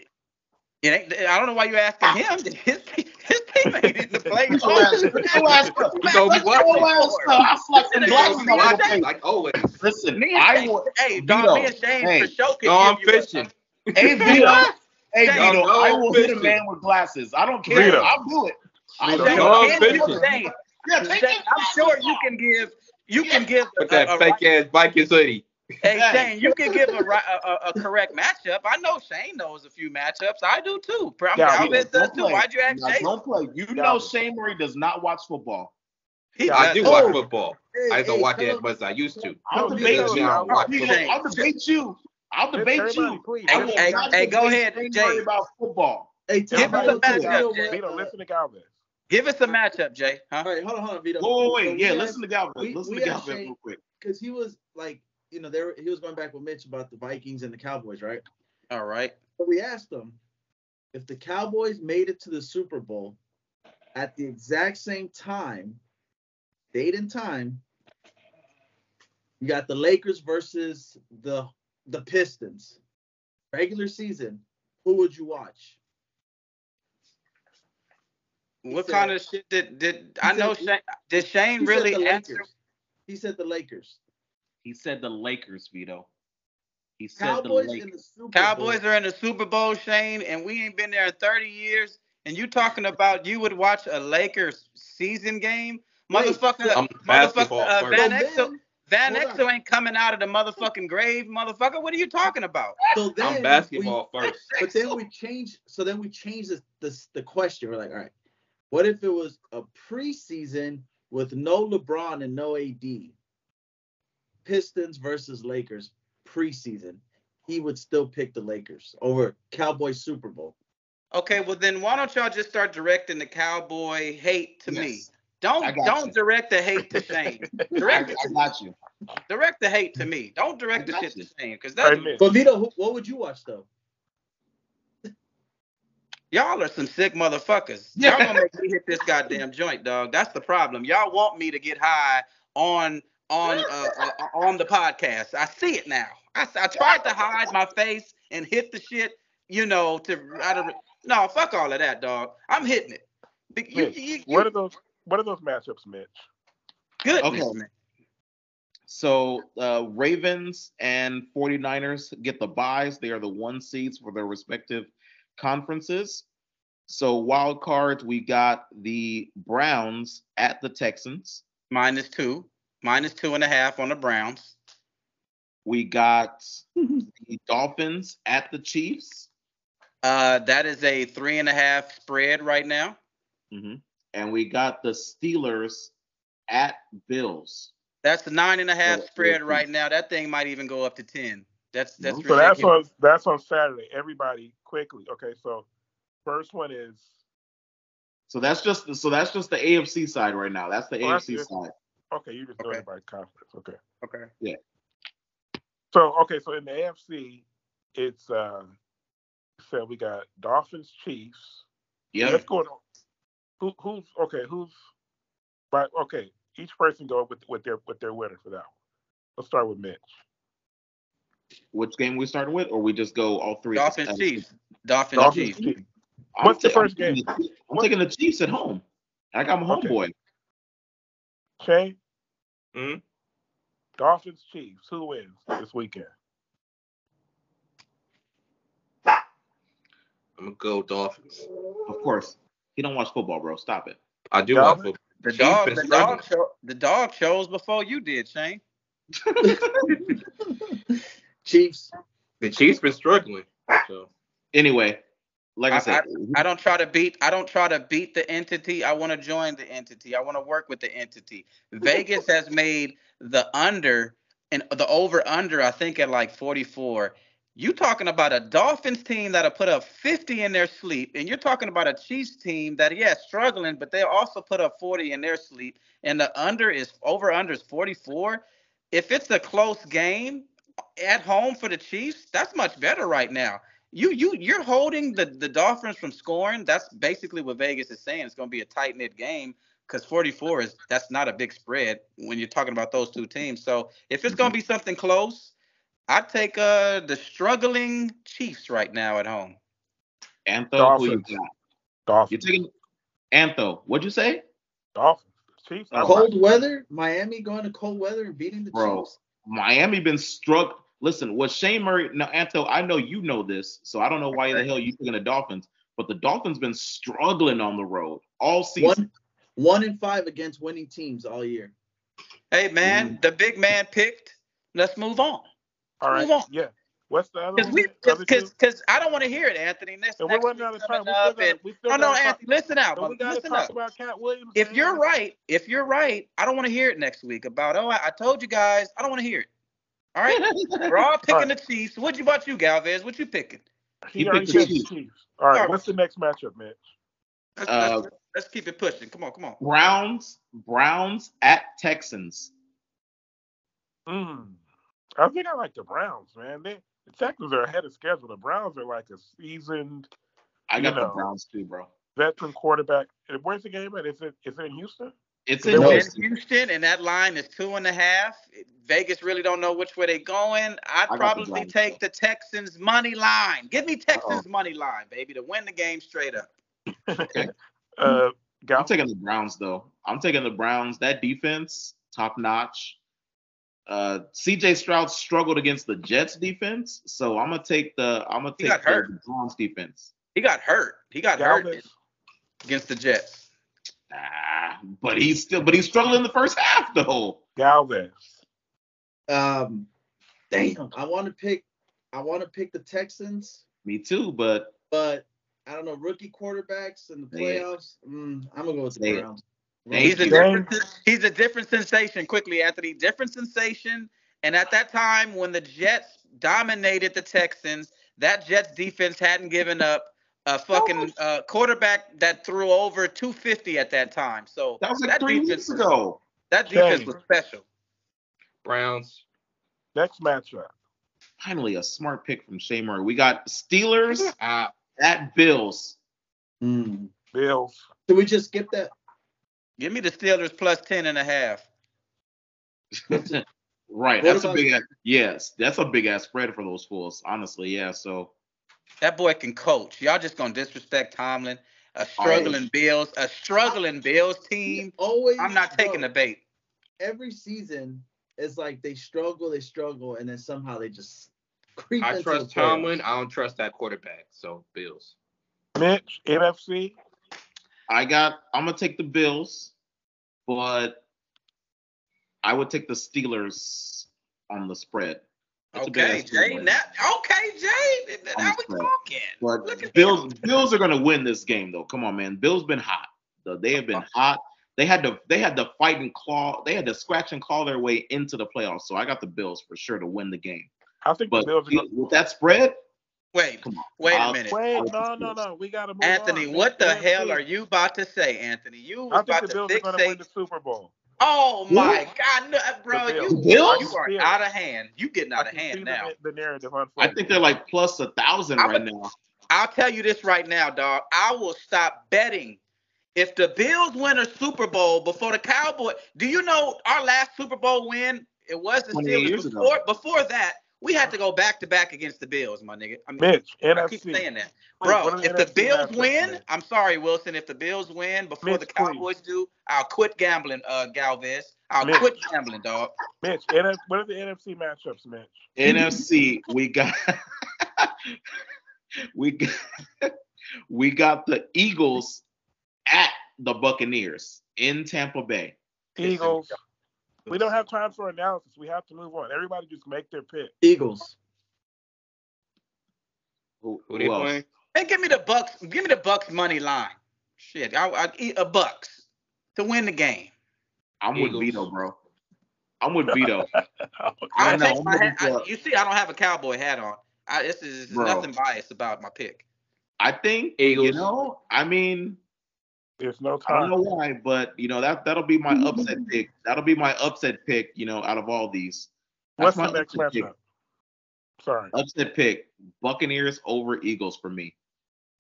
it ain't, I don't know why you're asking him. His, his teammate didn't play. Get your ass- get your ass up. You gonna be Get your watching. ass up. I slapped them glasses Watch off your that. face. Like always. Listen, Me and I Shane, will. hey, dog, Vito, me and Shane hey. for sure can No, I'm you fishing. Hey Vito, hey Shane, Vito, no I will hit a man with glasses. I don't care. Vito. I'll do it. I'll Vito, do Shane, it. No, I'm fishing. Yeah, take Shane, I'm sure you can give you can give With a, that fake ass Vikings hoodie. Hey Hey. Shane, you can give a, a, a, a correct matchup. I know Shane knows a few matchups. I do too. I'm Yeah, Alves Don't does too. play. Why'd you ask Now, Shane? Don't play. You Yeah. know Shane Murray does not watch football. He I do Oh. watch football. Hey, I don't hey, watch it as much as I used to. I'll No, debate you. now watch Vito, football. I'll debate you. I'll debate you. Hey, hey, hey, go ahead, Jay. About football. Hey, tell Give us a matchup, Jay. Vito, listen to Galvez. Give us a matchup, Jay. Huh? All right, hold on, hold on, Vito. Whoa, wait, So wait. Yeah, we listen to Galvin. we- Listen we to asked Galvin Shane- real quick. because he was like, you know, there he was going back with Mitch about the Vikings and the Cowboys, right? All right. So we asked him, if the Cowboys made it to the Super Bowl at the exact same time, date and time, you got the Lakers versus the the Pistons. Regular season, who would you watch? He What said- kind of shit did did I know? Shane, did Shane really answer? Lakers. He said the Lakers. He said the Lakers, Vito. He said Cowboys the in Lakers. the Super Cowboys Bowl. are in the Super Bowl, Shane, and we ain't been there in 30 years. And you talking about you would watch a Lakers season game? Wait, Motherfucker, I'm motherfucker, basketball uh, first. Van So Exel, Van hold Exel ain't coming out of the motherfucking grave, motherfucker. What are you talking about? so then I'm basketball we, first. But then we change. So then we change the, the the question. We're like, all right, what if it was a preseason with no LeBron and no AD? Pistons versus Lakers preseason. He would still pick the Lakers over Cowboys Super Bowl. Okay, well then why don't y'all just start directing the cowboy hate to me? Don't don't you. direct the hate to Shane. I, Direct I got you. direct the hate to me. Don't direct the I got shit to you. Shane because Hey, that's But Vito, what would you watch though? Y'all are some sick motherfuckers. Y'all gonna make me hit this goddamn joint, dog. That's the problem. Y'all want me to get high on on uh, uh, on the podcast. I see it now. I, I tried to hide my face and hit the shit, you know, to I don't no fuck all of that, dog. I'm hitting it. Be- You, Mitch, you, you, what are those? What are those matchups, Mitch? good. Okay. So uh, Ravens and 49ers get the buys. They are the one seeds for their respective conferences. So wild cards, we got the Browns at the Texans. Minus two, minus two and a half on the Browns. We got the Dolphins at the Chiefs. Uh, that is a three and a half spread right now. hmm And we got the Steelers at Bills. That's the nine and a half Yeah, spread yeah. right now. That thing might even go up to ten. That's that's So So that's on that's on Saturday. Everybody quickly. Okay, so first one is So that's just so that's just the AFC side right now. That's the that's AFC good. side. Okay. You just doing Okay. it by conference. Okay. okay. Yeah. So okay, so in the AFC, it's uh so we got Dolphins, Chiefs. Yeah. Let's go. on- Who who's okay? Who's but okay? Each person go with with their with their winner for that one. Let's start with Mitch. Which game we starting with, or we just go all three? Dolphins at the- Chiefs. Dolphins, Dolphins, Chiefs. Chiefs. I'm What's the ta- I'm first taking game? the- I'm What- taking the Chiefs at home. I got my Okay. homeboy. Shane, Mhm. Dolphins, Chiefs. Who wins this weekend? I'm gonna go Dolphins. Of course. He don't watch football, bro. Stop it. I do Dolphins? watch football. The dog, the dog, show, the dog shows before you did, Shane. Chiefs. The Chiefs been struggling. So Anyway, like I, I- said, I don't try to beat. I don't try to beat the entity. I want to join the entity. I want to work with the entity. Vegas has made the under and the over under. I think at like 44. You talking about a Dolphins team that'll put up 50 in their sleep, and you're talking about a Chiefs team that yeah struggling, but they'll also put up 40 in their sleep, and the under is over under is 44. If it's a close game at home for the Chiefs, that's much better right now. You you you're holding the the Dolphins from scoring. That's basically what Vegas is saying. It's going to be a tight knit game because 44 is that's not a big spread when you're talking about those two teams. So if it's going to be something close, I'd take uh the struggling Chiefs right now at home. Antho, who you Dolphins. got? Dolphins. You're taking Antho. What'd you say? Dolphins. Chiefs. Cold like- weather. Miami going to cold weather and beating the Bro. Chiefs. Miami been struck. Listen, was Shane Murray now, Anto? I know you know this, so I don't know why the hell you taking the Dolphins, but the Dolphins been struggling on the road all season. One, one and five against winning teams all year. Hey man, mm-hmm. the big man picked. Let's move on. All right. Move on. Yeah. What's the other Because we because because I don't want to hear it, Anthony. Next, And we're running out of time. We still up gotta, we still no, no, gotta talk, Anthony, listen out. we gotta listen talk out. about Katt Williams. If man. you're right, if you're right, I don't want to hear it next week about oh I, I told you guys. I don't want to hear it. All right, we're all picking All right. the Chiefs. What you about you, Galvez? What you picking? he He picked the said Chiefs. Chiefs. All right. All right. What's the next matchup, Mitch? Let's, Uh, let's, let's keep it pushing. Come on, come on. Browns, Browns at Texans. Mm. I think I like the Browns, man. They the Texans are ahead of schedule. The Browns are like a seasoned I got You the. Browns too, bro. veteran quarterback. Where's the game at? Is it is it in Houston? It's No, in They're Houston. Houston, and that line is two and a half. Vegas really don't know which way they're going. I'd got the probably Browns, take the Texans money line. Give me Texans Uh-oh. money line, baby, to win the game straight up. Okay. Uh, I'm taking the Browns though. I'm taking the Browns. That defense, top notch. Uh, CJ Stroud struggled against the Jets defense, so I'm gonna take the I'm gonna He take the, the Browns defense. He got hurt. He got hurt against the Jets. Ah, but he's still but he's struggling in the first half though. Galvez. Um, damn, I want to pick. I want to pick the Texans, Me too, but but I don't know rookie quarterbacks in the Say it. playoffs. Mm, I'm gonna go with the Say. Browns. Thank He's a different. He's a different sensation. Quickly, Anthony, different sensation. And at that time, when the Jets dominated the Texans, that Jets defense hadn't given up a fucking uh, quarterback that threw over 250 at that time. So that was like three defense weeks ago. That defense Shame. was special. Browns. Next matchup. Finally, a smart pick from Shea Murray. We got Steelers Ah, at Bills. Mm. Bills. Did we just skip that? Give me the Steelers plus 10 and a half. right, What that's a big ass. Yes, that's a big ass spread for those fools. Honestly, yeah. So That boy can coach. Y'all just gonna disrespect Tomlin. A struggling Bills, a struggling Bills team. Always. I'm not taking the bait. Every season is like they struggle, they struggle, and then somehow they just creep I into trust the playoffs. Tomlin. I don't trust that quarterback. So Bills. Mitch. NFC. I got. I'm gonna take the Bills, but I would take the Steelers on the spread. That's Okay, ass spread. Jay. Now, okay, Jay. On Now the we spread. talking. But Look at Bills, them. Bills are gonna win this game though. Come on, man. Bills been hot. The- They have been hot. They had to they had to fight and claw. They had to scratch and claw their way into the playoffs. So I got the Bills for sure to win the game. I think But the Bills are going. with that spread, Wait, come on. wait a I'll- minute. Wait, no, no, no. We got to move Anthony, on. what the hell are you about to say, Anthony? You I was think about the to Bills are going to win the. Super Bowl. Oh Who? my God, no, uh, bro, you, Bills. Bills? you are Bills. out of hand. You getting out I of hand now. the narrative unfold. I think they're like plus a thousand I'm right a- now. I'll tell you this right now, dog. I will stop betting. If the Bills win a Super Bowl before the Cowboys, do you know our last Super Bowl win? It was the 28 Steelers. years ago. Before, before that, we had to go back to back against the Bills, my nigga. I mean, Mitch, I keep saying that. Bro, what if the NFC Bills matchups, win, man? I'm sorry, Wilson. If the Bills win before Mitch, the please. Cowboys do, I'll quit gambling, uh, Galvez. I'll Mitch. quit gambling, dog. Mitch, NF, what are the NFC matchups, Mitch? NFC, we got we got we got the Eagles at the Buccaneers in Tampa Bay. Eagles. We don't have time for analysis. We have to move on. Everybody just make their pick. Eagles. Who, Who who they else? playing? Hey, give me the Bucks. Give me the Bucks money line. Shit, I I eat a Bucks to win the game. I'm Eagles. with Vito, bro. I'm with Vito. I'll I know, take I'm my hat. I, you see, I don't have a cowboy hat on. I, this is Bro. nothing biased about my pick. I think Eagles. you know. I mean, There's no I don't know why, but you know that that'll be my upset pick. That'll be my upset pick. You know, out of all these, What's That's the next upset pick. matchup? Sorry. Upset pick: Buccaneers over Eagles for me.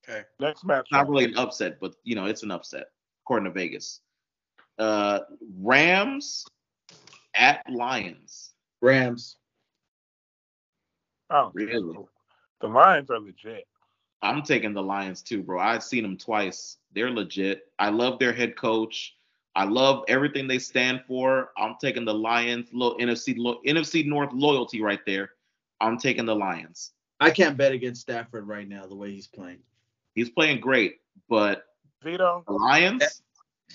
Okay. Next matchup. Not really an upset, but you know it's an upset according to Vegas. Uh, Rams at Lions. Rams. Oh, Really? the Lions are legit. I'm taking the Lions too, bro. I've seen them twice. They're legit. I love their head coach. I love everything they stand for. I'm taking the Lions. Little NFC lo- NFC North loyalty right there. I'm taking the Lions. I can't bet against Stafford right now the way he's playing. He's playing great, but Vito, the Lions,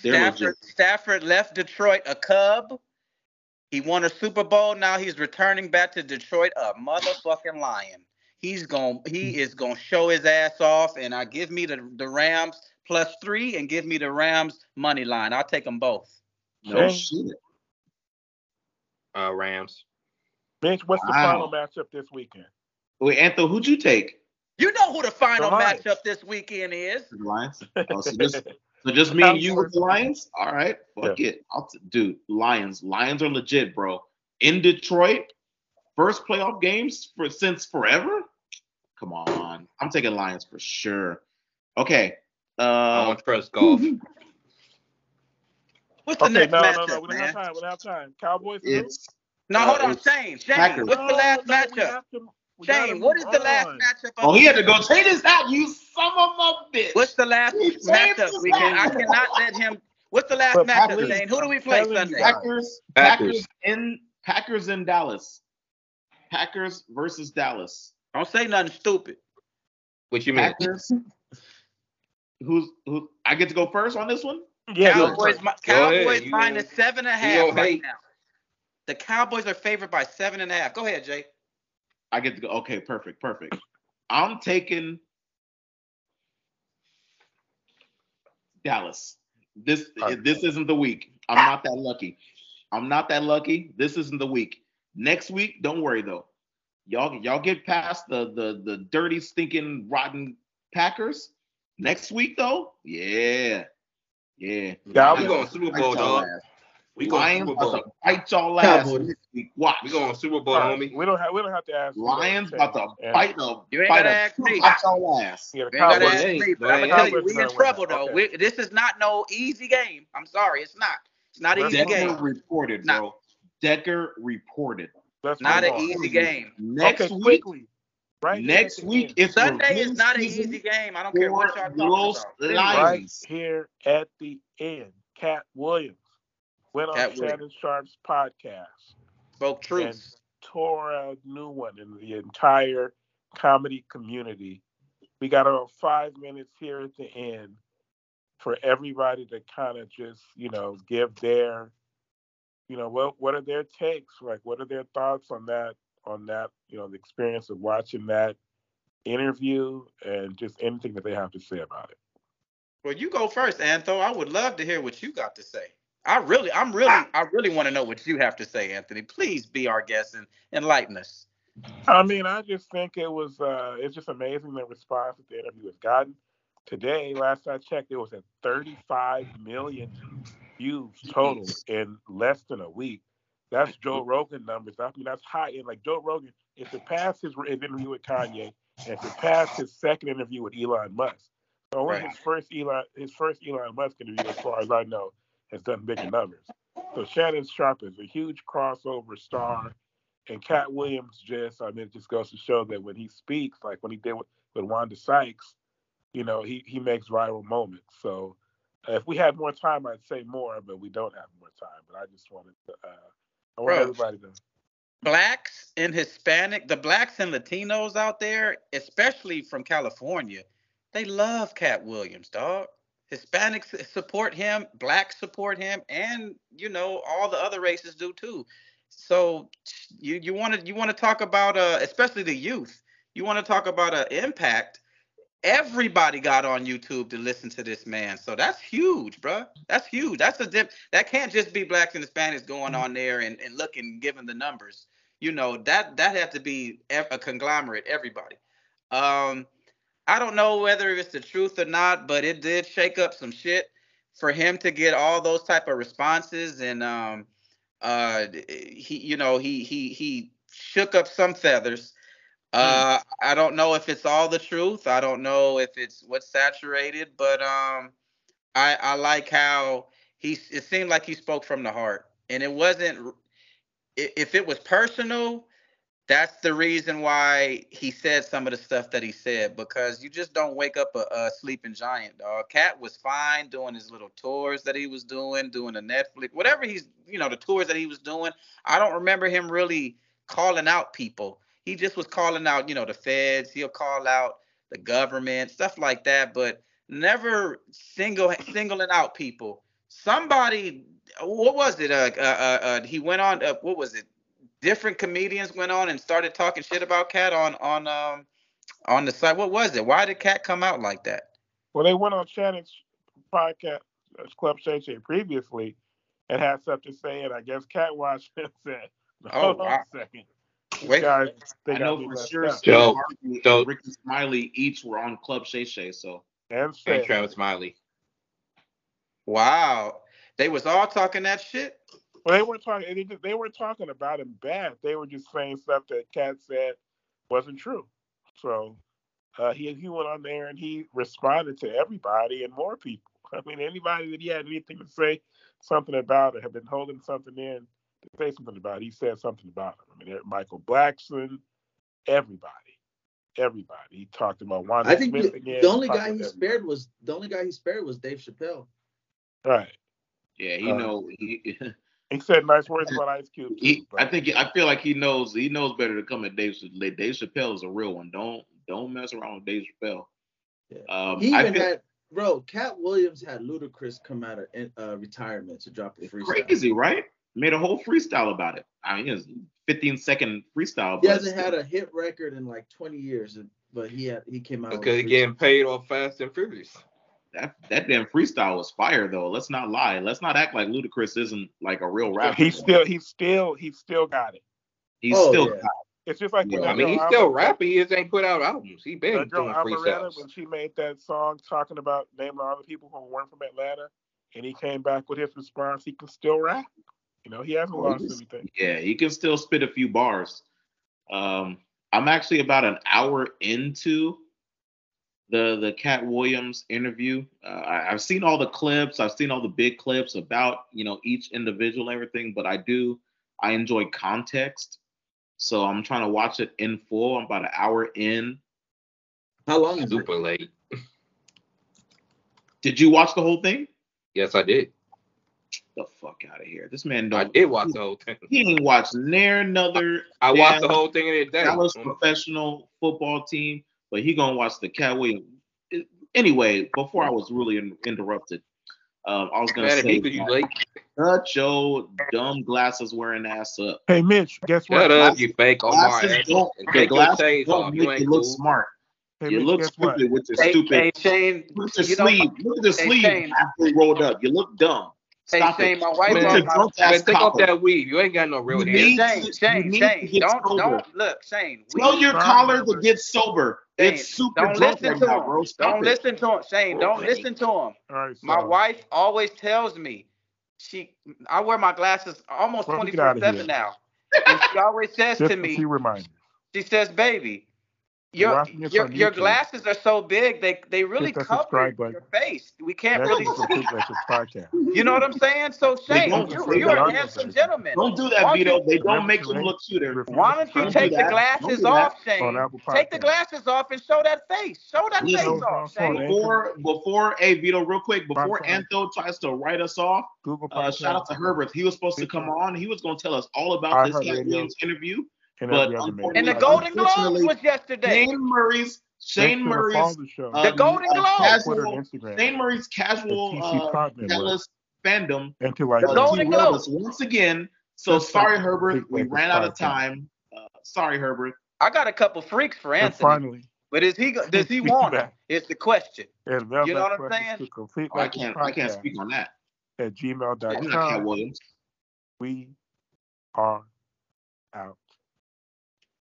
they're Stafford, legit. Stafford left Detroit a Cub. He won a Super Bowl. Now he's returning back to Detroit a motherfucking Lion. He's going he is gonna show his ass off, and I give me the the Rams plus three, and give me the Rams money line. I'll take them both. No Shane. shit. Uh, Rams. Bench, what's the Wow. final matchup this weekend? Wait, Anthony, who'd you take? You know who the final The matchup this weekend is? The Lions. Oh, so just so just me and you with the Lions. All right, fuck it. I'll t- dude, Lions. Lions are legit, bro. In Detroit, first playoff games for since forever. Come on, I'm taking Lions for sure. Okay. I Uh, don't trust golf. What's the Okay, next no, matchup, no, no. We don't man? have time. We don't have time. Cowboys. and it's No, hold on, it's Shane. Shane, Packers. what's the last No, no, matchup? have to- Shane, what is move the last matchup? oh, he had to go take his hat. You son of a bitch. What's the last He matchup? We can. I cannot let him. What's the last But matchup, Packers- Shane? Who do we play telling you Sunday? Packers, Packers. Packers in Packers in Dallas. Packers versus Dallas. Don't say nothing stupid. What you mean? Packers. Who's who? I get to go first on this one. Yeah, Cowboys, first. mi- ahead, Cowboys you minus gonna- seven and a you half gonna right hate. now. The Cowboys are favored by seven and a half. Go ahead, Jay. I get to go. Okay, perfect, perfect. I'm taking Dallas. This this isn't the week. I'm not that lucky. I'm not that lucky. This isn't the week. Next week, don't worry though. Y'all y'all get past the the the dirty, stinking, rotten Packers. Next week though, yeah, yeah. Yeah, We going Super Bowl, y'all dog. ass. We going Lions Super about Bowl. to fight y'all ass Cowboys. week. Watch. We going Super Bowl, All right, homie. We don't have. We don't have to ask. you Lions that, about to Shane. And- fight them. You ain't fight gotta ask me. Fight y'all ass. Yeah, the You ain't gotta Cowboys. ask me, but I'm gonna tell you, Cowboys we in trouble though. Okay. We, this is not no easy game. I'm sorry, it's not. It's not an easy move game. Decker reported, Nah. bro. Decker reported. Let's Not an on. easy game. Next okay, week, quickly. Right. next at week end. it's Sunday is not an easy game. I don't care what y'all talking Los about. right here at the end. Katt Williams went on Katt Williams. Shannon Sharpe's podcast Spoke truth. tore a new one in the entire comedy community. We got about five minutes here at the end for everybody to kind of just, you know, give their, you know, what what are their takes? Like, what are their thoughts on that? On that, you know, the experience of watching that interview and just anything that they have to say about it. Well, you go first, Antho. I would love to hear what you got to say. I really, I'm really, I really want to know what you have to say, Anthony. Please be our guest and enlighten us. I mean, I just think it was uh it's just amazing the response that the interview has gotten. Today, last I checked, it was at 35 million views total in less than a week. That's Joe Rogan numbers. I mean, that's high. And like Joe Rogan, it surpassed his, his interview with Kanye and surpassed his second interview with Elon Musk. So only Right. his first Elon his first Elon Musk interview, as far as I know, has done bigger numbers. So Shannon Sharpe is a huge crossover star. And Katt Williams just, I mean, it just goes to show that when he speaks, like when he did with, with Wanda Sykes, you know, he, he makes viral moments. So uh, if we had more time, I'd say more, but we don't have more time. But I just wanted to, uh, I want Bro. everybody to. Blacks and Hispanic, the blacks and Latinos out there, especially from California, they love Katt Williams, dog. Hispanics support him, blacks support him, and you know all the other races do too. So you you want to you want to talk about uh especially the youth. You want to talk about an impact. Everybody got on YouTube to listen to this man, so that's huge, bruh. That's huge. That's a dip. That can't just be blacks and Hispanics going on there and, and looking, giving the numbers. You know that that had to be a conglomerate. Everybody. Um, I don't know whether it's the truth or not, but it did shake up some shit for him to get all those type of responses and um uh he you know he he he shook up some feathers uh i don't know if it's all the truth. I don't know if it's what's saturated but um i i like how he it seemed like he spoke from the heart. And it wasn't if it was personal that's the reason why he said some of the stuff that he said because you just don't wake up a, a sleeping giant dog Katt was fine doing his little tours that he was doing doing the netflix whatever he's you know the tours that he was doing. I don't remember him really calling out people he just was calling out you know the feds he'll call out the government stuff like that but never single singling out people somebody what was it uh, uh, uh, uh he went on uh, what was it different comedians went on and started talking shit about Katt on on um on the site. What was it? Why did Katt come out like that? Well, they went on Shannon's podcast, uh, Club Shay Shay, previously and had something to say. And I guess Katt watched and said, Oh, hold on wow. a second. These Wait. guys, they I know for sure up. Steve Joe, Harvey Joe. and Rickey Smiley each were on Club Shay Shay. So And And said, Travis Smiley. Wow. They was all talking that shit. Well, they weren't talking. They, just, they weren't talking about him bad. They were just saying stuff that Katt said wasn't true. So uh, he he went on there and he responded to everybody and more people. I mean, anybody that he had anything to say something about it, had been holding something in to say something about, it, he said something about him. I mean, Michael Blackson, everybody, everybody. He talked about Wanda I think Smith the, again. the only guy he spared was the only guy he spared was Dave Chappelle. everybody. right. Yeah, he Uh, know he, He said nice words about Ice Cube. Too, he I think I feel like he knows he knows better to come at Dave Chappelle. Dave Chappelle is a real one. Don't don't mess around with Dave Chappelle. Yeah. Um, He I even feel had bro. Katt Williams had Ludacris come out of uh, retirement to drop a freestyle. crazy, right? Made a whole freestyle about it. I mean, it's 15 second freestyle. He but hasn't had a hit record in like 20 years, but he had he came out with Because a he's getting paid off Fast and Furious. that that damn freestyle was fire though. Let's not lie. Let's not act like Ludacris isn't like a real rapper. He still, he still, he still got it. he's Oh, still yeah. got It's just like Yeah, I mean, girl he's still rapping. He just ain't put out albums. He been That girl doing Alvaretta, freestyles. when she made that song talking about naming all the people who weren't from Atlanta, and he came back with his response, he can still rap. You know, he hasn't lost he's- anything. Yeah, he can still spit a few bars. Um, I'm actually about an hour into the the Katt Williams interview. Uh, I, I've seen all the clips. I've seen all the big clips about you know each individual and everything. But I do I enjoy context, so I'm trying to watch it in full. I'm about an hour in. How long is it? Super late. Did you watch the whole thing? Yes, I did. The fuck out of here! This man don't. I did watch the whole thing. He ain't watched near another I watched the whole thing in a day. Dallas professional football team, but he gonna watch the Katt Williams. It- Anyway, before I was really in, interrupted, um, I was gonna Mad at me say, you late. shut your dumb glasses wearing ass up. Hey, Mitch, guess what? Shut up, you fake Omar. Glasses And don't, the glasses don't off. make You you look cool. smart. Hey, you Mitch, look guess what? stupid with your Hey, stupid. hey Shane, Look at the sleeve. Look at the Hey, sleeve Shane. halfway rolled up. You look dumb. Hey Stop Shane, it. my wife Look Man, at on your my Man, ass take off that weave. You ain't got no real You hair. Shane, to- Shane, you Shane, don't sober. don't look, Shane. Tell your Sorry, collar to get sober. Shane, It's super don't listen right to now, him. bro. Stop Don't it. listen to him, Shane. Don't Boy. listen to him. All right, so, My wife always tells me she I wear my glasses almost Well, twenty get outta four here. seven now. And she always says just to to me, see reminders. she says, baby, You're your your, your glasses are so big they they really Hit that cover your face. We can't Next really see. Podcast. You know what I'm saying? So They Shane, don't- you're, you're a don't- handsome gentleman. Don't do that, Vito. you- They don't make to them look cuter. Refuse Why don't you Don't do take the glasses Don't do that. off, Shane? Take the glasses off and show that face. Show that Listen, face off, Shane. Before, before, hey Vito, real quick, before Sponsor. Anto tries to write us off, Google uh, shout out to Herbert. He was supposed to come on. He was going to tell us all about this Heart Cat Radio. Williams interview. And but every other major And the Golden Globes was yesterday. Shane Murray's Shane Next to the Murray's Show. uh, The Golden uh, Globes. Casual and Instagram. Shane Murray's casual uh, Pod Dallas fandom and to like The uh, Golden derailed Globes. once again. So Just sorry, like Herbert. We Lakers ran out of time. Uh, sorry, Herbert. I got a couple freaks for and finally, but is he go- does he want back. them? Is the question. and You know what I'm saying? Oh, I can't. I can't speak on that. at I'm not Cat gmail.com. We are out.